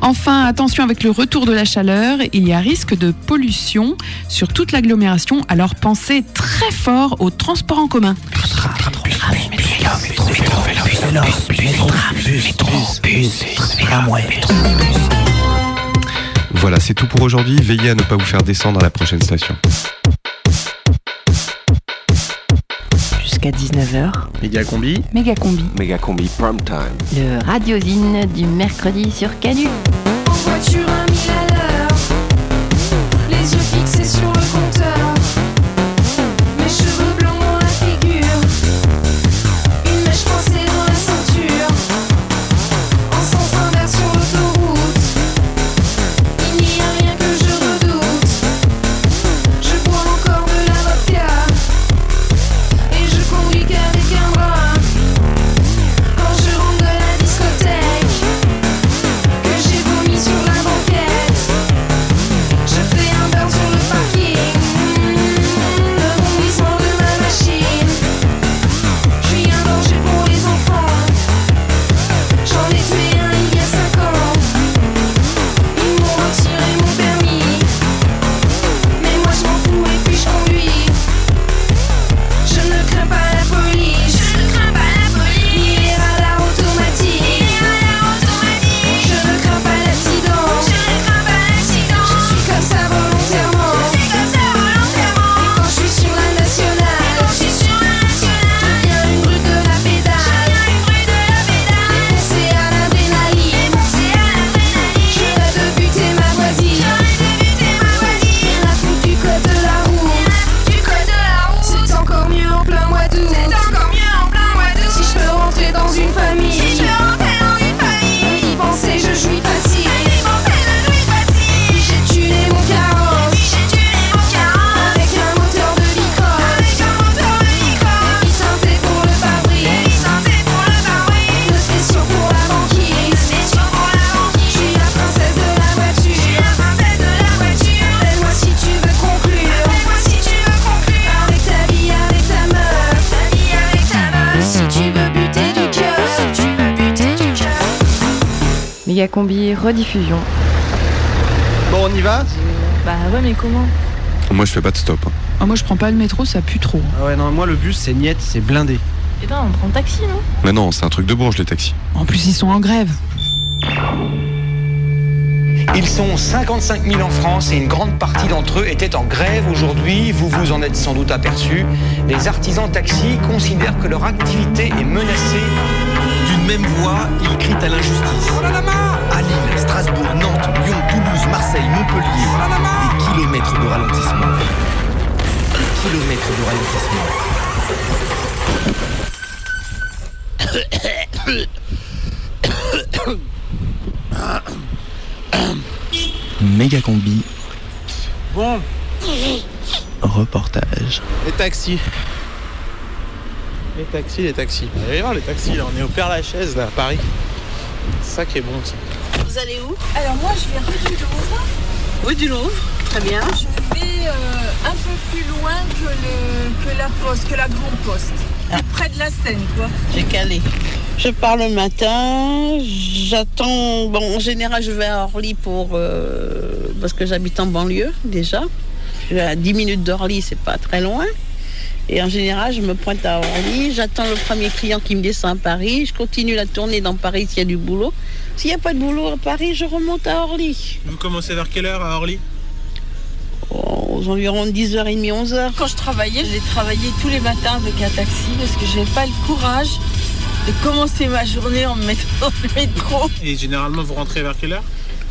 Enfin, attention avec le retour de la chaleur, il y a risque de pollution sur toute l'agglomération, alors pensez très fort au transport en commun. Voilà, c'est tout pour aujourd'hui. Veillez à ne pas vous faire descendre à la prochaine station. Jusqu'à 19h, Média Combi. méga combi. Méga combi prime time. Le radiosine du mercredi sur Canu. Bon, on y va? Bah ouais, mais comment? Moi, je fais pas de stop. hein. Ah, moi je prends pas le métro, ça pue trop. Ah ouais, non, moi le bus c'est niette, c'est blindé. Eh ben, on prend le taxi, non? Mais non, c'est un truc de bourge, les taxis. En plus, ils sont en grève. Ils sont 55 000 en France et une grande partie d'entre eux étaient en grève aujourd'hui. Vous vous en êtes sans doute aperçu. Les artisans taxis considèrent que leur activité est menacée. D'une même voix, ils crient à l'injustice. À Lille, Strasbourg, Nantes, Lyon, Toulouse, Marseille, Montpellier, des kilomètres de ralentissement. Des kilomètres de ralentissement. (coughs) Méga combi, Bon, reportage. les taxis. Les taxis, les taxis. Vous allez voir les taxis, là, on est au Père Lachaise, là, à Paris. C'est ça qui est bon, ça. Vous allez où Alors moi je vais rue du Louvre. Rue du Louvre, très bien. Je vais euh, un peu plus loin que, le, que la poste, que la grande poste. Près de la Seine, quoi. J'ai calé. Je pars le matin, j'attends. Bon, en général, je vais à Orly pour. euh, parce que j'habite en banlieue déjà. Je vais à 10 minutes d'Orly, c'est pas très loin. Et en général, je me pointe à Orly, j'attends le premier client qui me descend à Paris, je continue la tournée dans Paris s'il y a du boulot. S'il n'y a pas de boulot à Paris, je remonte à Orly. Vous commencez vers quelle heure à Orly Oh, aux environs de 10h30, 11h. Quand je travaillais, j'ai travaillé tous les matins avec un taxi parce que j'avais pas le courage de commencer ma journée en me mettant dans (laughs) le métro. Et généralement, vous rentrez vers quelle heure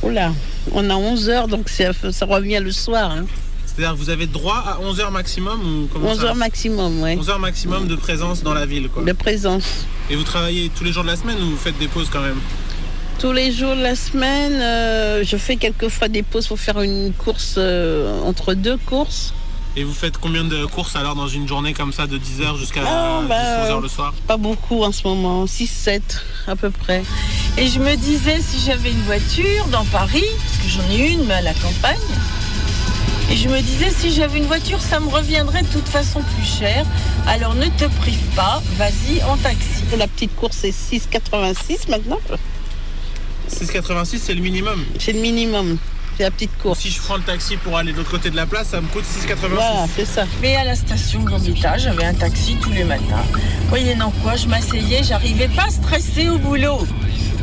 Oula, on a 11h, donc ça, ça revient le soir. hein. C'est-à-dire que vous avez droit à 11 heures maximum ou comment 11 ça heures maximum, ouais. 11 heures maximum de présence dans la ville, quoi. De présence. Et vous travaillez tous les jours de la semaine ou vous faites des pauses quand même Tous les jours de la semaine, euh, je fais quelquefois des pauses pour faire une course euh, entre deux courses. Et vous faites combien de courses alors dans une journée comme ça de 10 heures jusqu'à Ah, bah, 10 11 heures le soir? Pas beaucoup en ce moment, 6-7 à peu près. Et je me disais, si j'avais une voiture dans Paris, parce que j'en ai une, mais à la campagne, et je me disais, si j'avais une voiture, ça me reviendrait de toute façon plus cher. Alors ne te prive pas, vas-y en taxi. La petite course c'est 6,86 maintenant. 6,86 c'est le minimum C'est le minimum, c'est la petite course. Si je prends le taxi pour aller de l'autre côté de la place, ça me coûte 6,86. Voilà, c'est ça. Mais à la station Gambetta, j'avais un taxi tous les matins. Moyennant quoi, je m'asseyais, j'arrivais pas à stresser au boulot.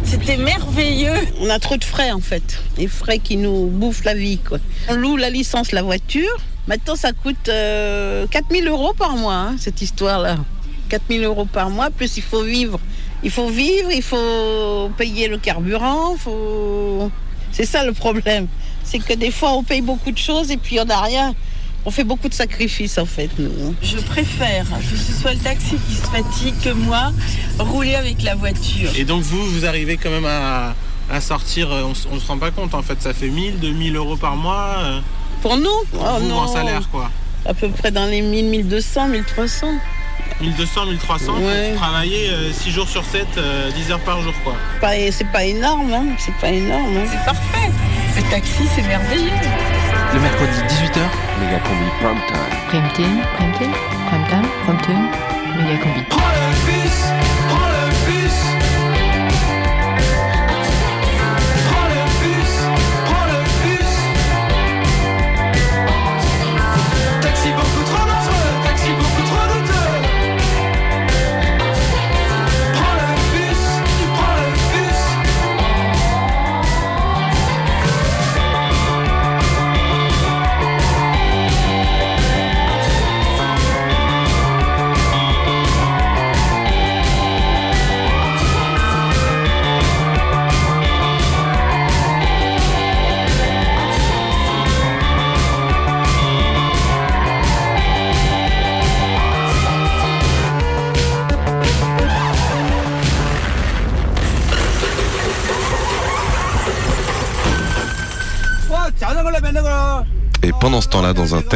C'était merveilleux. On a trop de frais en fait, des frais qui nous bouffent la vie quoi. On loue la licence, la voiture. Maintenant ça coûte euh, 4000 euros par mois hein, cette histoire-là. 4000 euros par mois, plus il faut vivre. Il faut vivre, il faut payer le carburant, faut... c'est ça le problème. C'est que des fois on paye beaucoup de choses et puis on n'a rien. On fait beaucoup de sacrifices en fait nous. Je préfère que ce soit le taxi qui se fatigue que moi rouler avec la voiture. Et donc vous, vous arrivez quand même à, à sortir, euh, on, on se rend pas compte en fait, ça fait 1000, 2000 euros par mois. euh, Pour nous? pour Oh vous non. en salaire quoi. À peu près dans les 1000, 1200, 1300. 1200, 1300 Ouais. pour travailler 6 jours sur 7, 10 heures par jour quoi. Pas- C'est pas énorme, hein. c'est pas énorme. hein. C'est parfait. Le taxi, c'est merveilleux. Le mercredi 18h, méga combi prime time. Prime time, prime time, prime time, prime time, méga combi.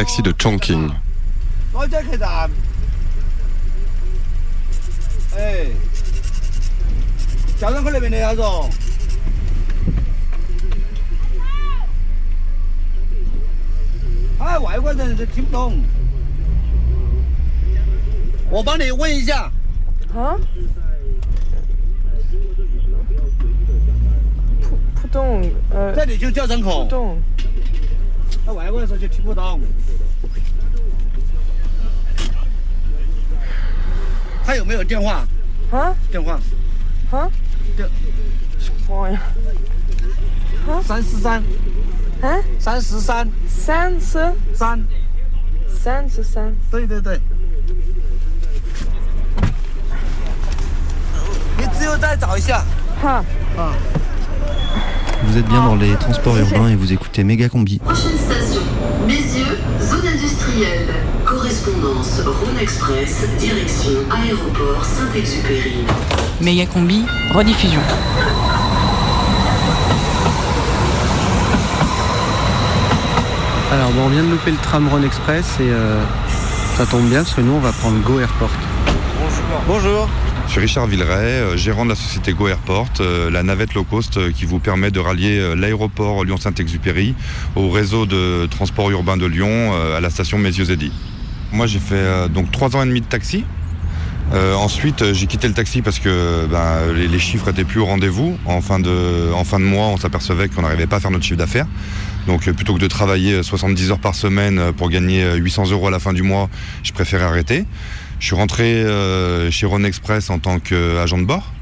taxi de chongqing。哎，江龙口那边的那种。哎，外国人听不懂。我帮你问一下。啊？这里就叫人口。浦东。外国人就听不懂。他有没有电话？啊？电话？啊？电。我呀。啊？三四三。啊？三十三。三十三。三十三。对对对。你只有再找一下。哈。啊。 Vous êtes bien dans les transports urbains et vous écoutez Méga Combi. Prochaine station, Bézieux, zone industrielle. Correspondance Rhône Express, direction aéroport Saint-Exupéry. Méga combi, rediffusion. Alors bon, on vient de louper le tram Rhône Express et euh, ça tombe bien parce que nous on va prendre Go Airport. Bonjour. Je suis Richard Villeray, euh, gérant de la société Go Airport, euh, la navette low cost qui vous permet de rallier l'aéroport Lyon-Saint-Exupéry au réseau de transport urbain de Lyon euh, à la station Mézieux-Zédy. Moi j'ai fait euh, donc trois ans et demi de taxi. Euh, ensuite euh, j'ai quitté le taxi parce que ben, les, chiffres étaient plus au rendez-vous. En fin de, mois on s'apercevait qu'on n'arrivait pas à faire notre chiffre d'affaires. Donc plutôt que de travailler euh, 70 heures par semaine pour gagner euh, 800 euros à la fin du mois, je préférais arrêter. Je suis rentré chez Rhône Express en tant qu'agent de bord.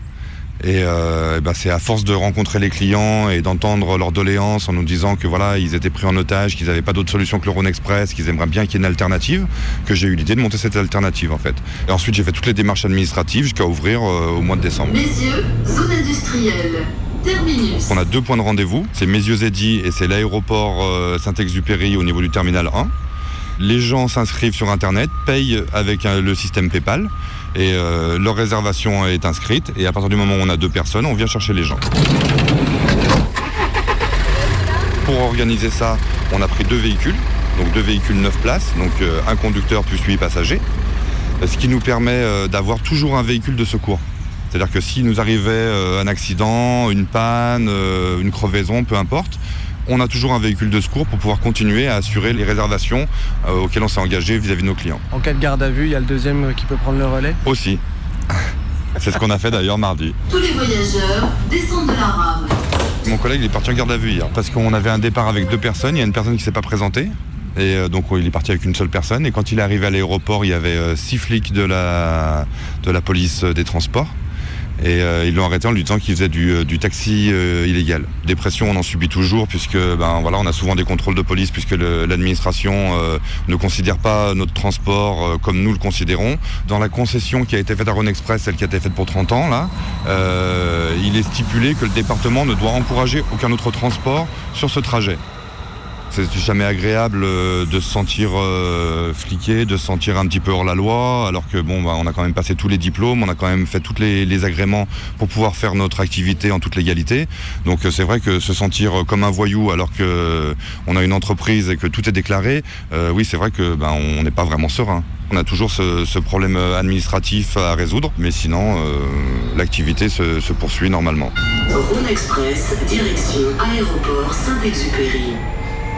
Et, euh, eh ben, c'est à force de rencontrer les clients et d'entendre leurs doléances en nous disant que voilà, ils étaient pris en otage, qu'ils n'avaient pas d'autre solution que le Rhône Express, qu'ils aimeraient bien qu'il y ait une alternative, que j'ai eu l'idée de monter cette alternative en fait. Et ensuite j'ai fait toutes les démarches administratives jusqu'à ouvrir euh, au mois de décembre. Messieurs, zone industrielle. Terminus. On a deux points de rendez-vous, c'est Mézieux-Zeddy et c'est l'aéroport euh, Saint-Exupéry au niveau du terminal 1. Les gens s'inscrivent sur Internet, payent avec euh, le système PayPal et euh, leur réservation est inscrite. Et à partir du moment où on a deux personnes, on vient chercher les gens. Pour organiser ça, on a pris deux véhicules, donc deux véhicules 9 places, donc euh, un conducteur plus 8 passagers, ce qui nous permet euh, d'avoir toujours un véhicule de secours. C'est-à-dire que s'il nous arrivait un accident, une panne, une crevaison, peu importe, on a toujours un véhicule de secours pour pouvoir continuer à assurer les réservations euh, auxquelles on s'est engagé vis-à-vis de nos clients. En cas de garde à vue, il y a le deuxième qui peut prendre le relais? Aussi. (laughs) C'est ce qu'on a fait d'ailleurs mardi. Tous les voyageurs descendent de la rame. Mon collègue il est parti en garde à vue hier parce qu'on avait un départ avec deux personnes, il y a une personne qui s'est pas présentée. Et euh, donc il est parti avec une seule personne. Et quand il est arrivé à l'aéroport, il y avait euh, six flics de la, de la police des transports. Et euh, ils l'ont arrêté en lui disant qu'il faisait du, euh, du taxi euh, illégal. Des pressions, on en subit toujours puisque ben voilà, on a souvent des contrôles de police puisque l'administration ne considère pas notre transport comme nous le considérons. Dans la concession qui a été faite à Rhône Express, celle qui a été faite pour 30 ans là, il est stipulé que le département ne doit encourager aucun autre transport sur ce trajet. C'est jamais agréable euh, de se sentir euh, fliqué, de se sentir un petit peu hors la loi, alors que bon, bah, on a quand même passé tous les diplômes, on a quand même fait tous les, agréments pour pouvoir faire notre activité en toute légalité. Donc euh, c'est vrai que se sentir comme un voyou alors que on a une entreprise et que tout est déclaré, oui c'est vrai que ben, on n'est pas vraiment serein. On a toujours ce, problème administratif à résoudre, mais sinon l'activité se, se poursuit normalement. Rhône Express, direction aéroport Saint-Exupéry.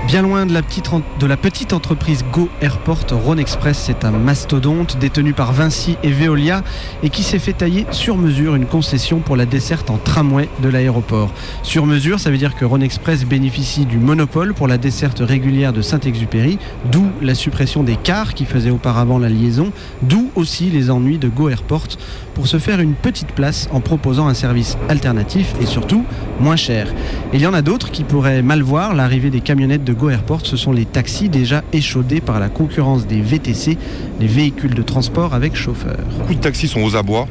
Bien loin de la, petite, entreprise Go Airport, Rhône Express, c'est un mastodonte détenu par Vinci et Veolia et qui s'est fait tailler sur mesure une concession pour la desserte en tramway de l'aéroport. Sur mesure, ça veut dire que Rhône Express bénéficie du monopole pour la desserte régulière de Saint-Exupéry, d'où la suppression des cars qui faisaient auparavant la liaison, d'où aussi les ennuis de Go Airport pour se faire une petite place en proposant un service alternatif et surtout moins cher. Il y en a d'autres qui pourraient mal voir l'arrivée des camionnettes de Go Airport, ce sont les taxis déjà échaudés par la concurrence des VTC, les véhicules de transport avec chauffeur. Beaucoup de taxis sont aux abois.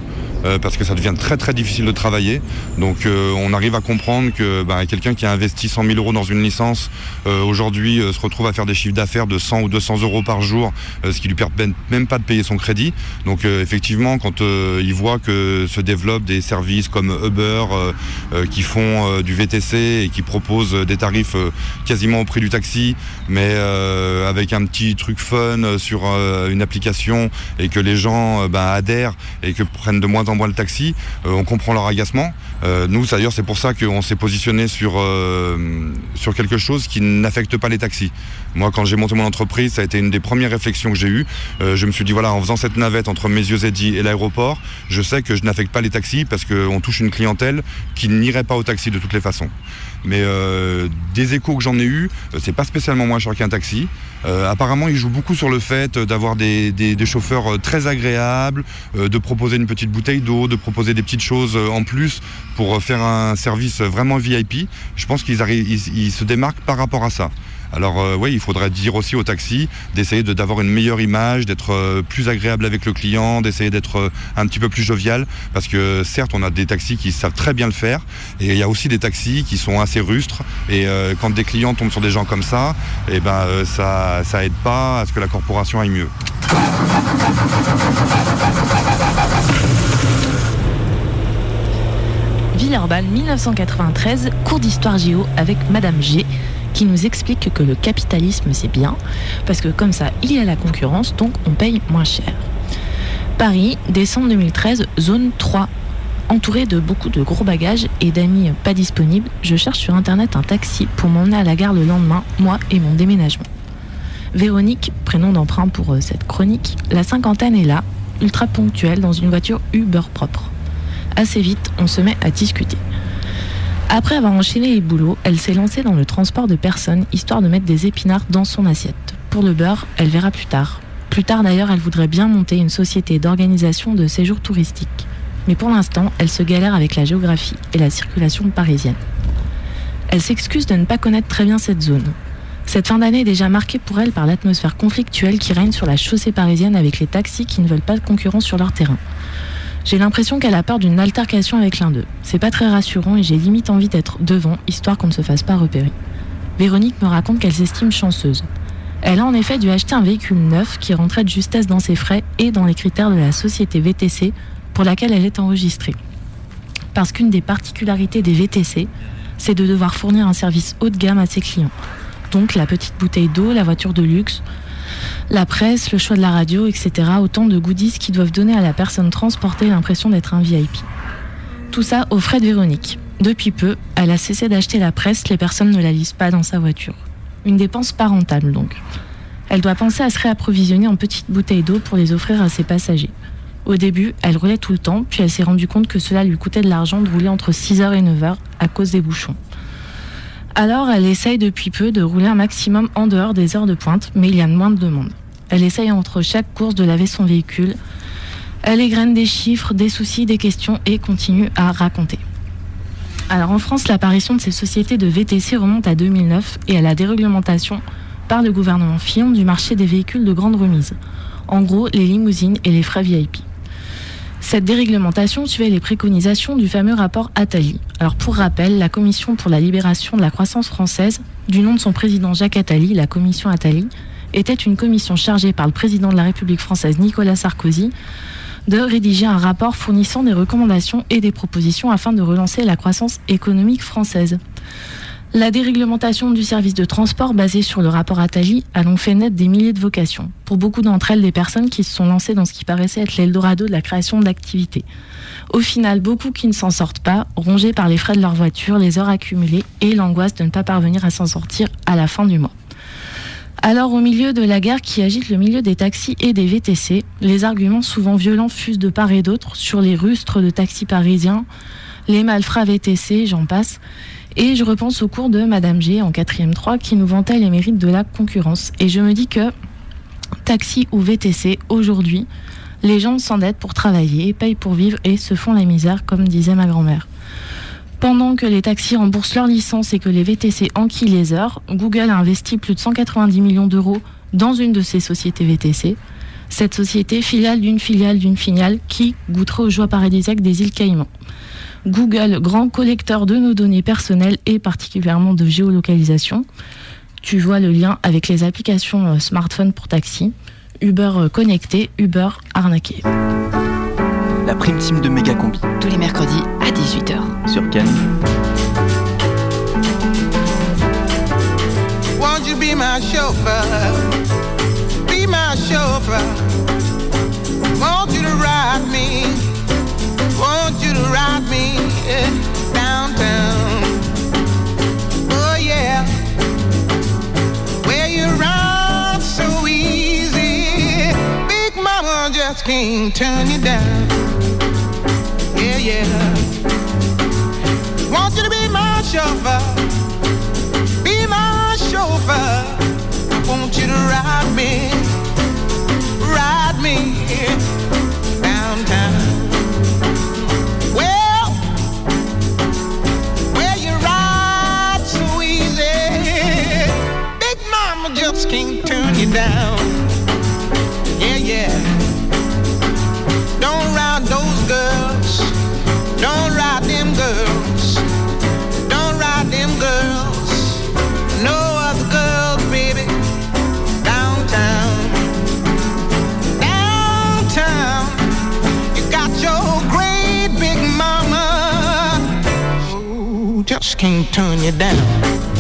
euh, parce que ça devient très très difficile de travailler. Donc euh, on arrive à comprendre que bah, quelqu'un qui a investi 100 000 euros dans une licence euh, aujourd'hui se retrouve à faire des chiffres d'affaires de 100 ou 200 euros par jour, ce qui lui permet même pas de payer son crédit. Donc effectivement, quand euh, il voit que se développent des services comme Uber euh, euh, qui font euh, du VTC et qui proposent euh, des tarifs quasiment au prix du taxi, mais avec un petit truc fun sur une application et que les gens bah, adhèrent et que prennent de moins en moins le taxi, on comprend leur agacement. Nous, d'ailleurs, c'est pour ça qu'on s'est positionné sur, sur quelque chose qui n'affecte pas les taxis. Moi, quand j'ai monté mon entreprise, ça a été une des premières réflexions que j'ai eues. Euh, je me suis dit, voilà, en faisant cette navette entre mes yeux et l'aéroport, je sais que je n'affecte pas les taxis parce qu'on touche une clientèle qui n'irait pas au taxi de toutes les façons. Mais euh, des échos que j'en ai eu, euh, c'est pas spécialement moins cher qu'un taxi. Euh, apparemment, ils jouent beaucoup sur le fait d'avoir des, chauffeurs très agréables, de proposer une petite bouteille d'eau, de proposer des petites choses en plus pour faire un service vraiment VIP. Je pense qu'ils se démarquent par rapport à ça. Alors euh, oui, il faudrait dire aussi au taxi d'essayer de- d'avoir une meilleure image, d'être euh, plus agréable avec le client, d'essayer d'être euh, un petit peu plus jovial, parce que certes on a des taxis qui savent très bien le faire, et il y a aussi des taxis qui sont assez rustres, et quand des clients tombent sur des gens comme ça, et ben euh, ça ça aide pas à ce que la corporation aille mieux. Villeurbanne 1993, cours d'histoire géo avec Madame G qui nous explique que le capitalisme c'est bien parce que comme ça il y a la concurrence donc on paye moins cher. Paris, décembre 2013, zone 3. Entouré de beaucoup de gros bagages et d'amis pas disponibles, je cherche sur internet un taxi pour m'emmener à la gare le lendemain, moi et mon déménagement. Véronique, prénom d'emprunt pour euh, cette chronique, la cinquantaine est là, ultra ponctuelle dans une voiture Uber propre. Assez vite, on se met à discuter. Après avoir enchaîné les boulots, elle s'est lancée dans le transport de personnes, histoire de mettre des épinards dans son assiette. Pour le beurre, elle verra plus tard. Plus tard d'ailleurs, elle voudrait bien monter une société d'organisation de séjours touristiques. Mais pour l'instant, elle se galère avec la géographie et la circulation parisienne. Elle s'excuse de ne pas connaître très bien cette zone. Cette fin d'année est déjà marquée pour elle par l'atmosphère conflictuelle qui règne sur la chaussée parisienne avec les taxis qui ne veulent pas de concurrence sur leur terrain. J'ai l'impression qu'elle a peur d'une altercation avec l'un d'eux. C'est pas très rassurant et j'ai limite envie d'être devant, histoire qu'on ne se fasse pas repérer. Véronique me raconte qu'elle s'estime chanceuse. Elle a en effet dû acheter un véhicule neuf qui rentrait de justesse dans ses frais et dans les critères de la société VTC pour laquelle elle est enregistrée. Parce qu'une des particularités des VTC, c'est de devoir fournir un service haut de gamme à ses clients. Donc la petite bouteille d'eau, la voiture de luxe, la presse, le choix de la radio, etc. Autant de goodies qui doivent donner à la personne transportée l'impression d'être un VIP. Tout ça aux frais de Véronique. Depuis peu, elle a cessé d'acheter la presse, les personnes ne la lisent pas dans sa voiture. Une dépense pas rentable donc. Elle doit penser à se réapprovisionner en petites bouteilles d'eau pour les offrir à ses passagers. Au début, elle roulait tout le temps, puis elle s'est rendue compte que cela lui coûtait de l'argent de rouler entre 6h et 9h à cause des bouchons. Alors, elle essaye depuis peu de rouler un maximum en dehors des heures de pointe, mais il y a moins de demandes. Elle essaye entre chaque course de laver son véhicule. Elle égrène des chiffres, des soucis, des questions et continue à raconter. Alors en France, l'apparition de ces sociétés de VTC remonte à 2009 et à la déréglementation par le gouvernement Fillon du marché des véhicules de grande remise. En gros, les limousines et les frais VIP. Cette déréglementation suivait les préconisations du fameux rapport Attali. Alors pour rappel, la Commission pour la libération de la croissance française, du nom de son président Jacques Attali, la Commission Attali, était une commission chargée par le président de la République française Nicolas Sarkozy de rédiger un rapport fournissant des recommandations et des propositions afin de relancer la croissance économique française. La déréglementation du service de transport basée sur le rapport Attali a donc fait naître des milliers de vocations. Pour beaucoup d'entre elles, des personnes qui se sont lancées dans ce qui paraissait être l'Eldorado de la création d'activités. Au final, beaucoup qui ne s'en sortent pas, rongés par les frais de leur voiture, les heures accumulées et l'angoisse de ne pas parvenir à s'en sortir à la fin du mois. Alors, au milieu de la guerre qui agite le milieu des taxis et des VTC, les arguments souvent violents fusent de part et d'autre sur les rustres de taxis parisiens, les malfrats VTC, j'en passe. Et je repense au cours de Madame G en 4ème 3 qui nous vantait les mérites de la concurrence. Et je me dis que taxi ou VTC, aujourd'hui, les gens s'endettent pour travailler, payent pour vivre et se font la misère, comme disait ma grand-mère. Pendant que les taxis remboursent leur licence et que les VTC enquillent les heures, Google a investi plus de 190 millions d'euros dans une de ces sociétés VTC. Cette société, filiale d'une filiale d'une filiale, qui goûterait aux joies paradisiaques des îles Caïmans. Google, grand collecteur de nos données personnelles et particulièrement de géolocalisation. Tu vois le lien avec les applications euh, smartphone pour taxi. Uber euh, connecté, Uber arnaqué. La prime team de Méga Combi. Tous les mercredis à 18h. Sur Cannes. Won't you be my chauffeur? Be my chauffeur. Want you to ride me? Want you to ride me downtown. Oh yeah. Where you ride so easy. Big mama just can't turn you down. Yeah, yeah. Want you to be my chauffeur. Be my chauffeur. Want you to ride me. Down. Yeah, yeah. Don't ride those girls. Don't ride them girls. Don't ride them girls. No other girls, baby. Downtown. Downtown. You got your great big mama. Who just can't turn you down.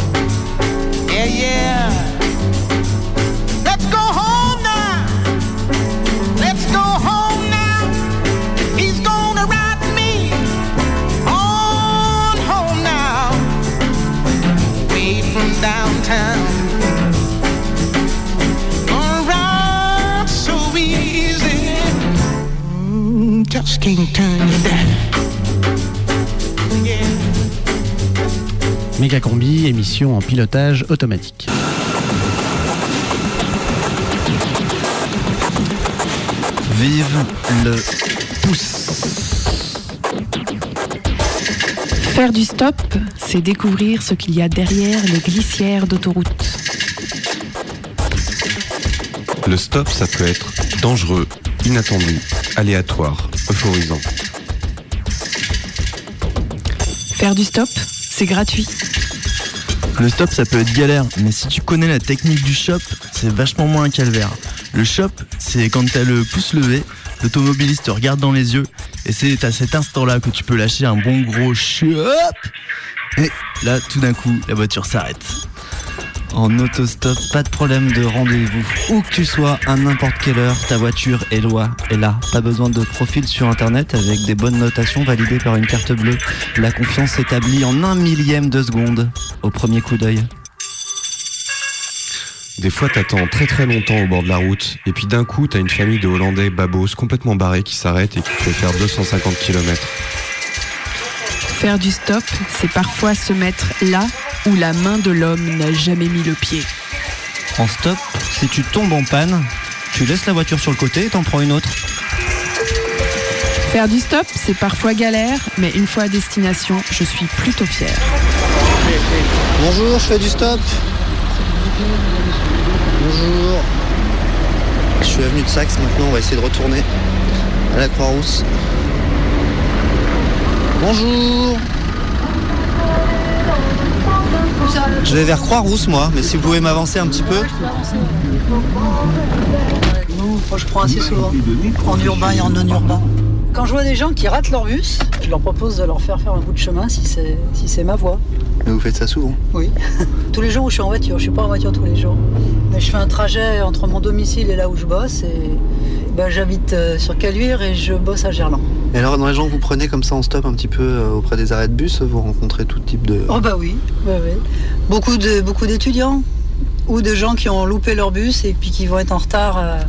Méga Combi, émission en pilotage automatique. Vive le pouce. Faire du stop, c'est découvrir ce qu'il y a derrière les glissières d'autoroute. Le stop, ça peut être dangereux, inattendu, aléatoire, euphorisant. Faire du stop, c'est gratuit. Le stop, ça peut être galère, mais si tu connais la technique du shop, c'est vachement moins un calvaire. Le shop, c'est quand t'as le pouce levé, l'automobiliste te regarde dans les yeux, et c'est à cet instant-là que tu peux lâcher un bon gros chop. Et là, tout d'un coup, la voiture s'arrête. En autostop, pas de problème de rendez-vous. Où que tu sois, à n'importe quelle heure, ta voiture est loin, est là. Pas besoin de profil sur internet avec des bonnes notations validées par une carte bleue. La confiance s'établit en un millième de seconde au premier coup d'œil. Des fois, t'attends très très longtemps au bord de la route, et puis d'un coup, t'as une famille de Hollandais babos complètement barrés qui s'arrêtent et qui te fait faire 250 km. Faire du stop, c'est parfois se mettre là où la main de l'homme n'a jamais mis le pied. En stop, si tu tombes en panne, tu laisses la voiture sur le côté et t'en prends une autre. Faire du stop, c'est parfois galère, mais une fois à destination, je suis plutôt fière. Bonjour, je fais du stop. Bonjour. Je suis avenue de Saxe maintenant, on va essayer de retourner à la Croix-Rousse. Bonjour. Je vais vers Croix-Rousse moi, mais si vous pouvez m'avancer un petit peu. Je prends assez souvent, en urbain et en non urbain. Quand je vois des gens qui ratent leur bus, je leur propose de leur faire faire un bout de chemin si c'est si c'est ma voie. Mais vous faites ça souvent Oui. (laughs) tous les jours où je suis en voiture, je suis pas en voiture tous les jours. Mais je fais un trajet entre mon domicile et là où je bosse et ben, j'habite euh, sur Caluire et je bosse à Gerland. Et alors dans les gens que vous prenez comme ça en stop un petit peu euh, auprès des arrêts de bus, vous rencontrez tout type de... Oh bah oui, ouais, ouais. beaucoup de beaucoup d'étudiants ou de gens qui ont loupé leur bus et puis qui vont être en retard euh,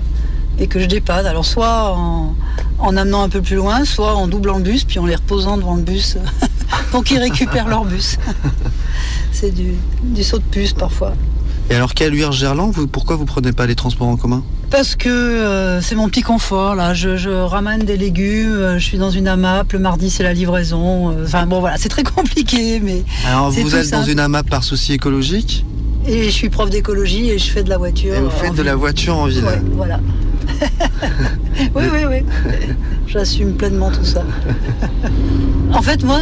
et que je dépanne. Alors soit en, en amenant un peu plus loin, soit en doublant le bus puis en les reposant devant le bus (laughs) pour qu'ils récupèrent leur bus. (laughs) C'est du, du saut de puce parfois. Et alors Caluire-Gerland, vous, pourquoi vous prenez pas les transports en commun? Parce que euh, c'est mon petit confort là. Je, je ramène des légumes, euh, je suis dans une AMAP, le mardi c'est la livraison. euh, Enfin bon voilà, c'est très (laughs) compliqué mais. Alors vous êtes dans une AMAP par souci écologique? Et je suis prof d'écologie et je fais de la voiture. et vous faites de la voiture en ville. Ouais, voilà. (laughs) oui, oui, oui. J'assume pleinement tout ça. (laughs) en fait, moi,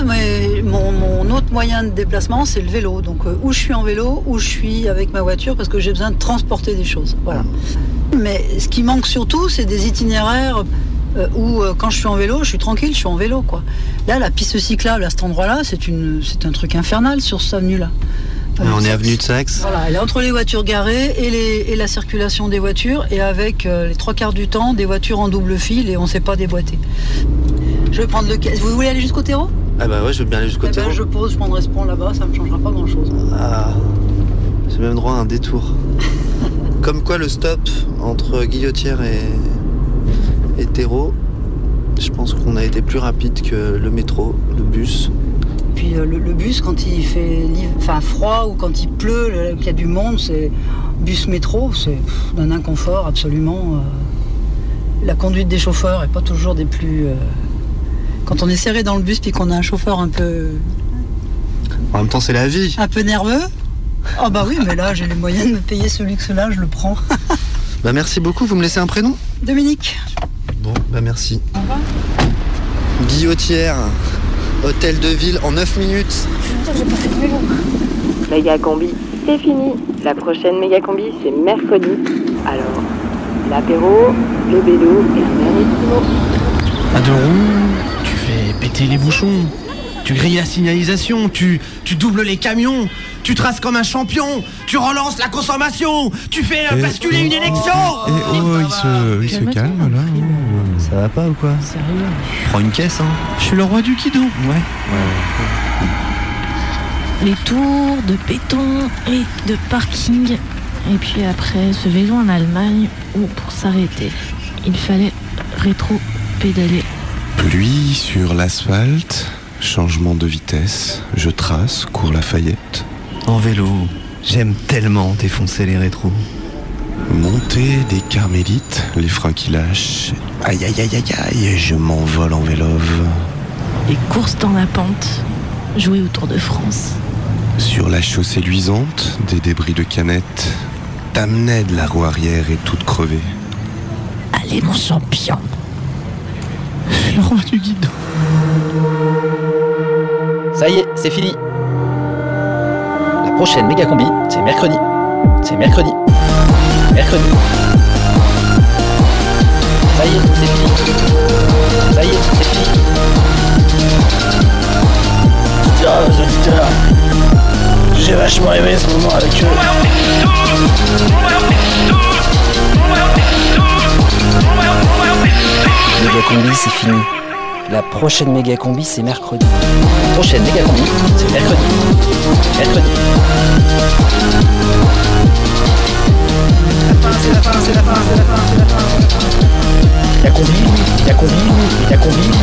mon, autre moyen de déplacement, c'est le vélo. Donc, euh, où je suis en vélo, où je suis avec ma voiture, parce que j'ai besoin de transporter des choses. Mais ce qui manque surtout, c'est des itinéraires euh, où, euh, quand je suis en vélo, je suis tranquille, je suis en vélo, quoi. Là, la piste cyclable à cet endroit-là, c'est un truc infernal sur cette avenue-là. Ouais, on est avenue de Saxe. Voilà, elle est entre les voitures garées et, les- et la circulation des voitures, et avec euh, les trois quarts du temps des voitures en double fil, et on ne sait pas déboîter. Je vais prendre le caisse. Vous voulez aller jusqu'au terreau? Ah bah ouais, je veux bien aller jusqu'au Eh ben, terreau. Je pose, je prendrai ce pont là-bas, ça ne me changera pas grand-chose. Ah, j'ai même droit à un détour. (laughs) Comme quoi le stop entre Guillotière et, et Terreau, je pense qu'on a été plus rapide que le métro, le bus. Puis euh, le, le bus, quand il fait enfin, froid ou quand il pleut, le- qu'il y a du monde, c'est bus métro, c'est d'un inconfort absolument. euh, La conduite des chauffeurs est pas toujours des plus. euh, Quand on est serré dans le bus puis qu'on a un chauffeur un peu En même temps, c'est la vie. un peu nerveux. Ah bah oui, mais là j'ai les moyens de me payer ce luxe-là, je le prends. (laughs) Bah merci beaucoup, vous me laissez un prénom? Dominique. Bon, bah merci. Guillotière, hôtel de ville en 9 minutes. Méga combi, c'est fini. La prochaine méga combi, c'est mercredi. Alors, l'apéro, le vélo et un dernier petit mot. À deux roues, tu fais péter les bouchons, tu grilles la signalisation, tu, tu doubles les camions, tu traces comme un champion, tu relances la consommation, tu fais basculer une élection Et oh, il se, il se calme là. Ça va pas ou quoi Sérieux Prends une caisse, hein. Je suis le roi du kido. Ouais. Les tours de béton et de parking. Et puis après, ce vélo en Allemagne où pour s'arrêter, il fallait rétro-pédaler. Pluie sur l'asphalte, changement de vitesse, je trace, cours Lafayette. En vélo, j'aime tellement défoncer les rétros. Montée des carmélites, les freins qui lâchent. Aïe aïe aïe aïe aïe, je m'envole en vélove. Les courses dans la pente. jouer au Tour de France. Sur la chaussée luisante, des débris de canettes, t'amenais de la roue arrière et toute crevée. Allez, mon champion. Le roi du guidon. Ça y est, c'est fini. La prochaine méga combi, c'est mercredi. C'est mercredi. Mercredi. Ça y est, c'est fini. Ça y est, c'est fini. Tiens, aux auditeurs, j'ai vachement aimé ce moment avec eux. Méga combi, c'est fini. La prochaine méga combi, c'est mercredi. La prochaine méga combi, c'est mercredi. Mercredi. É comigo, é comigo, é comigo.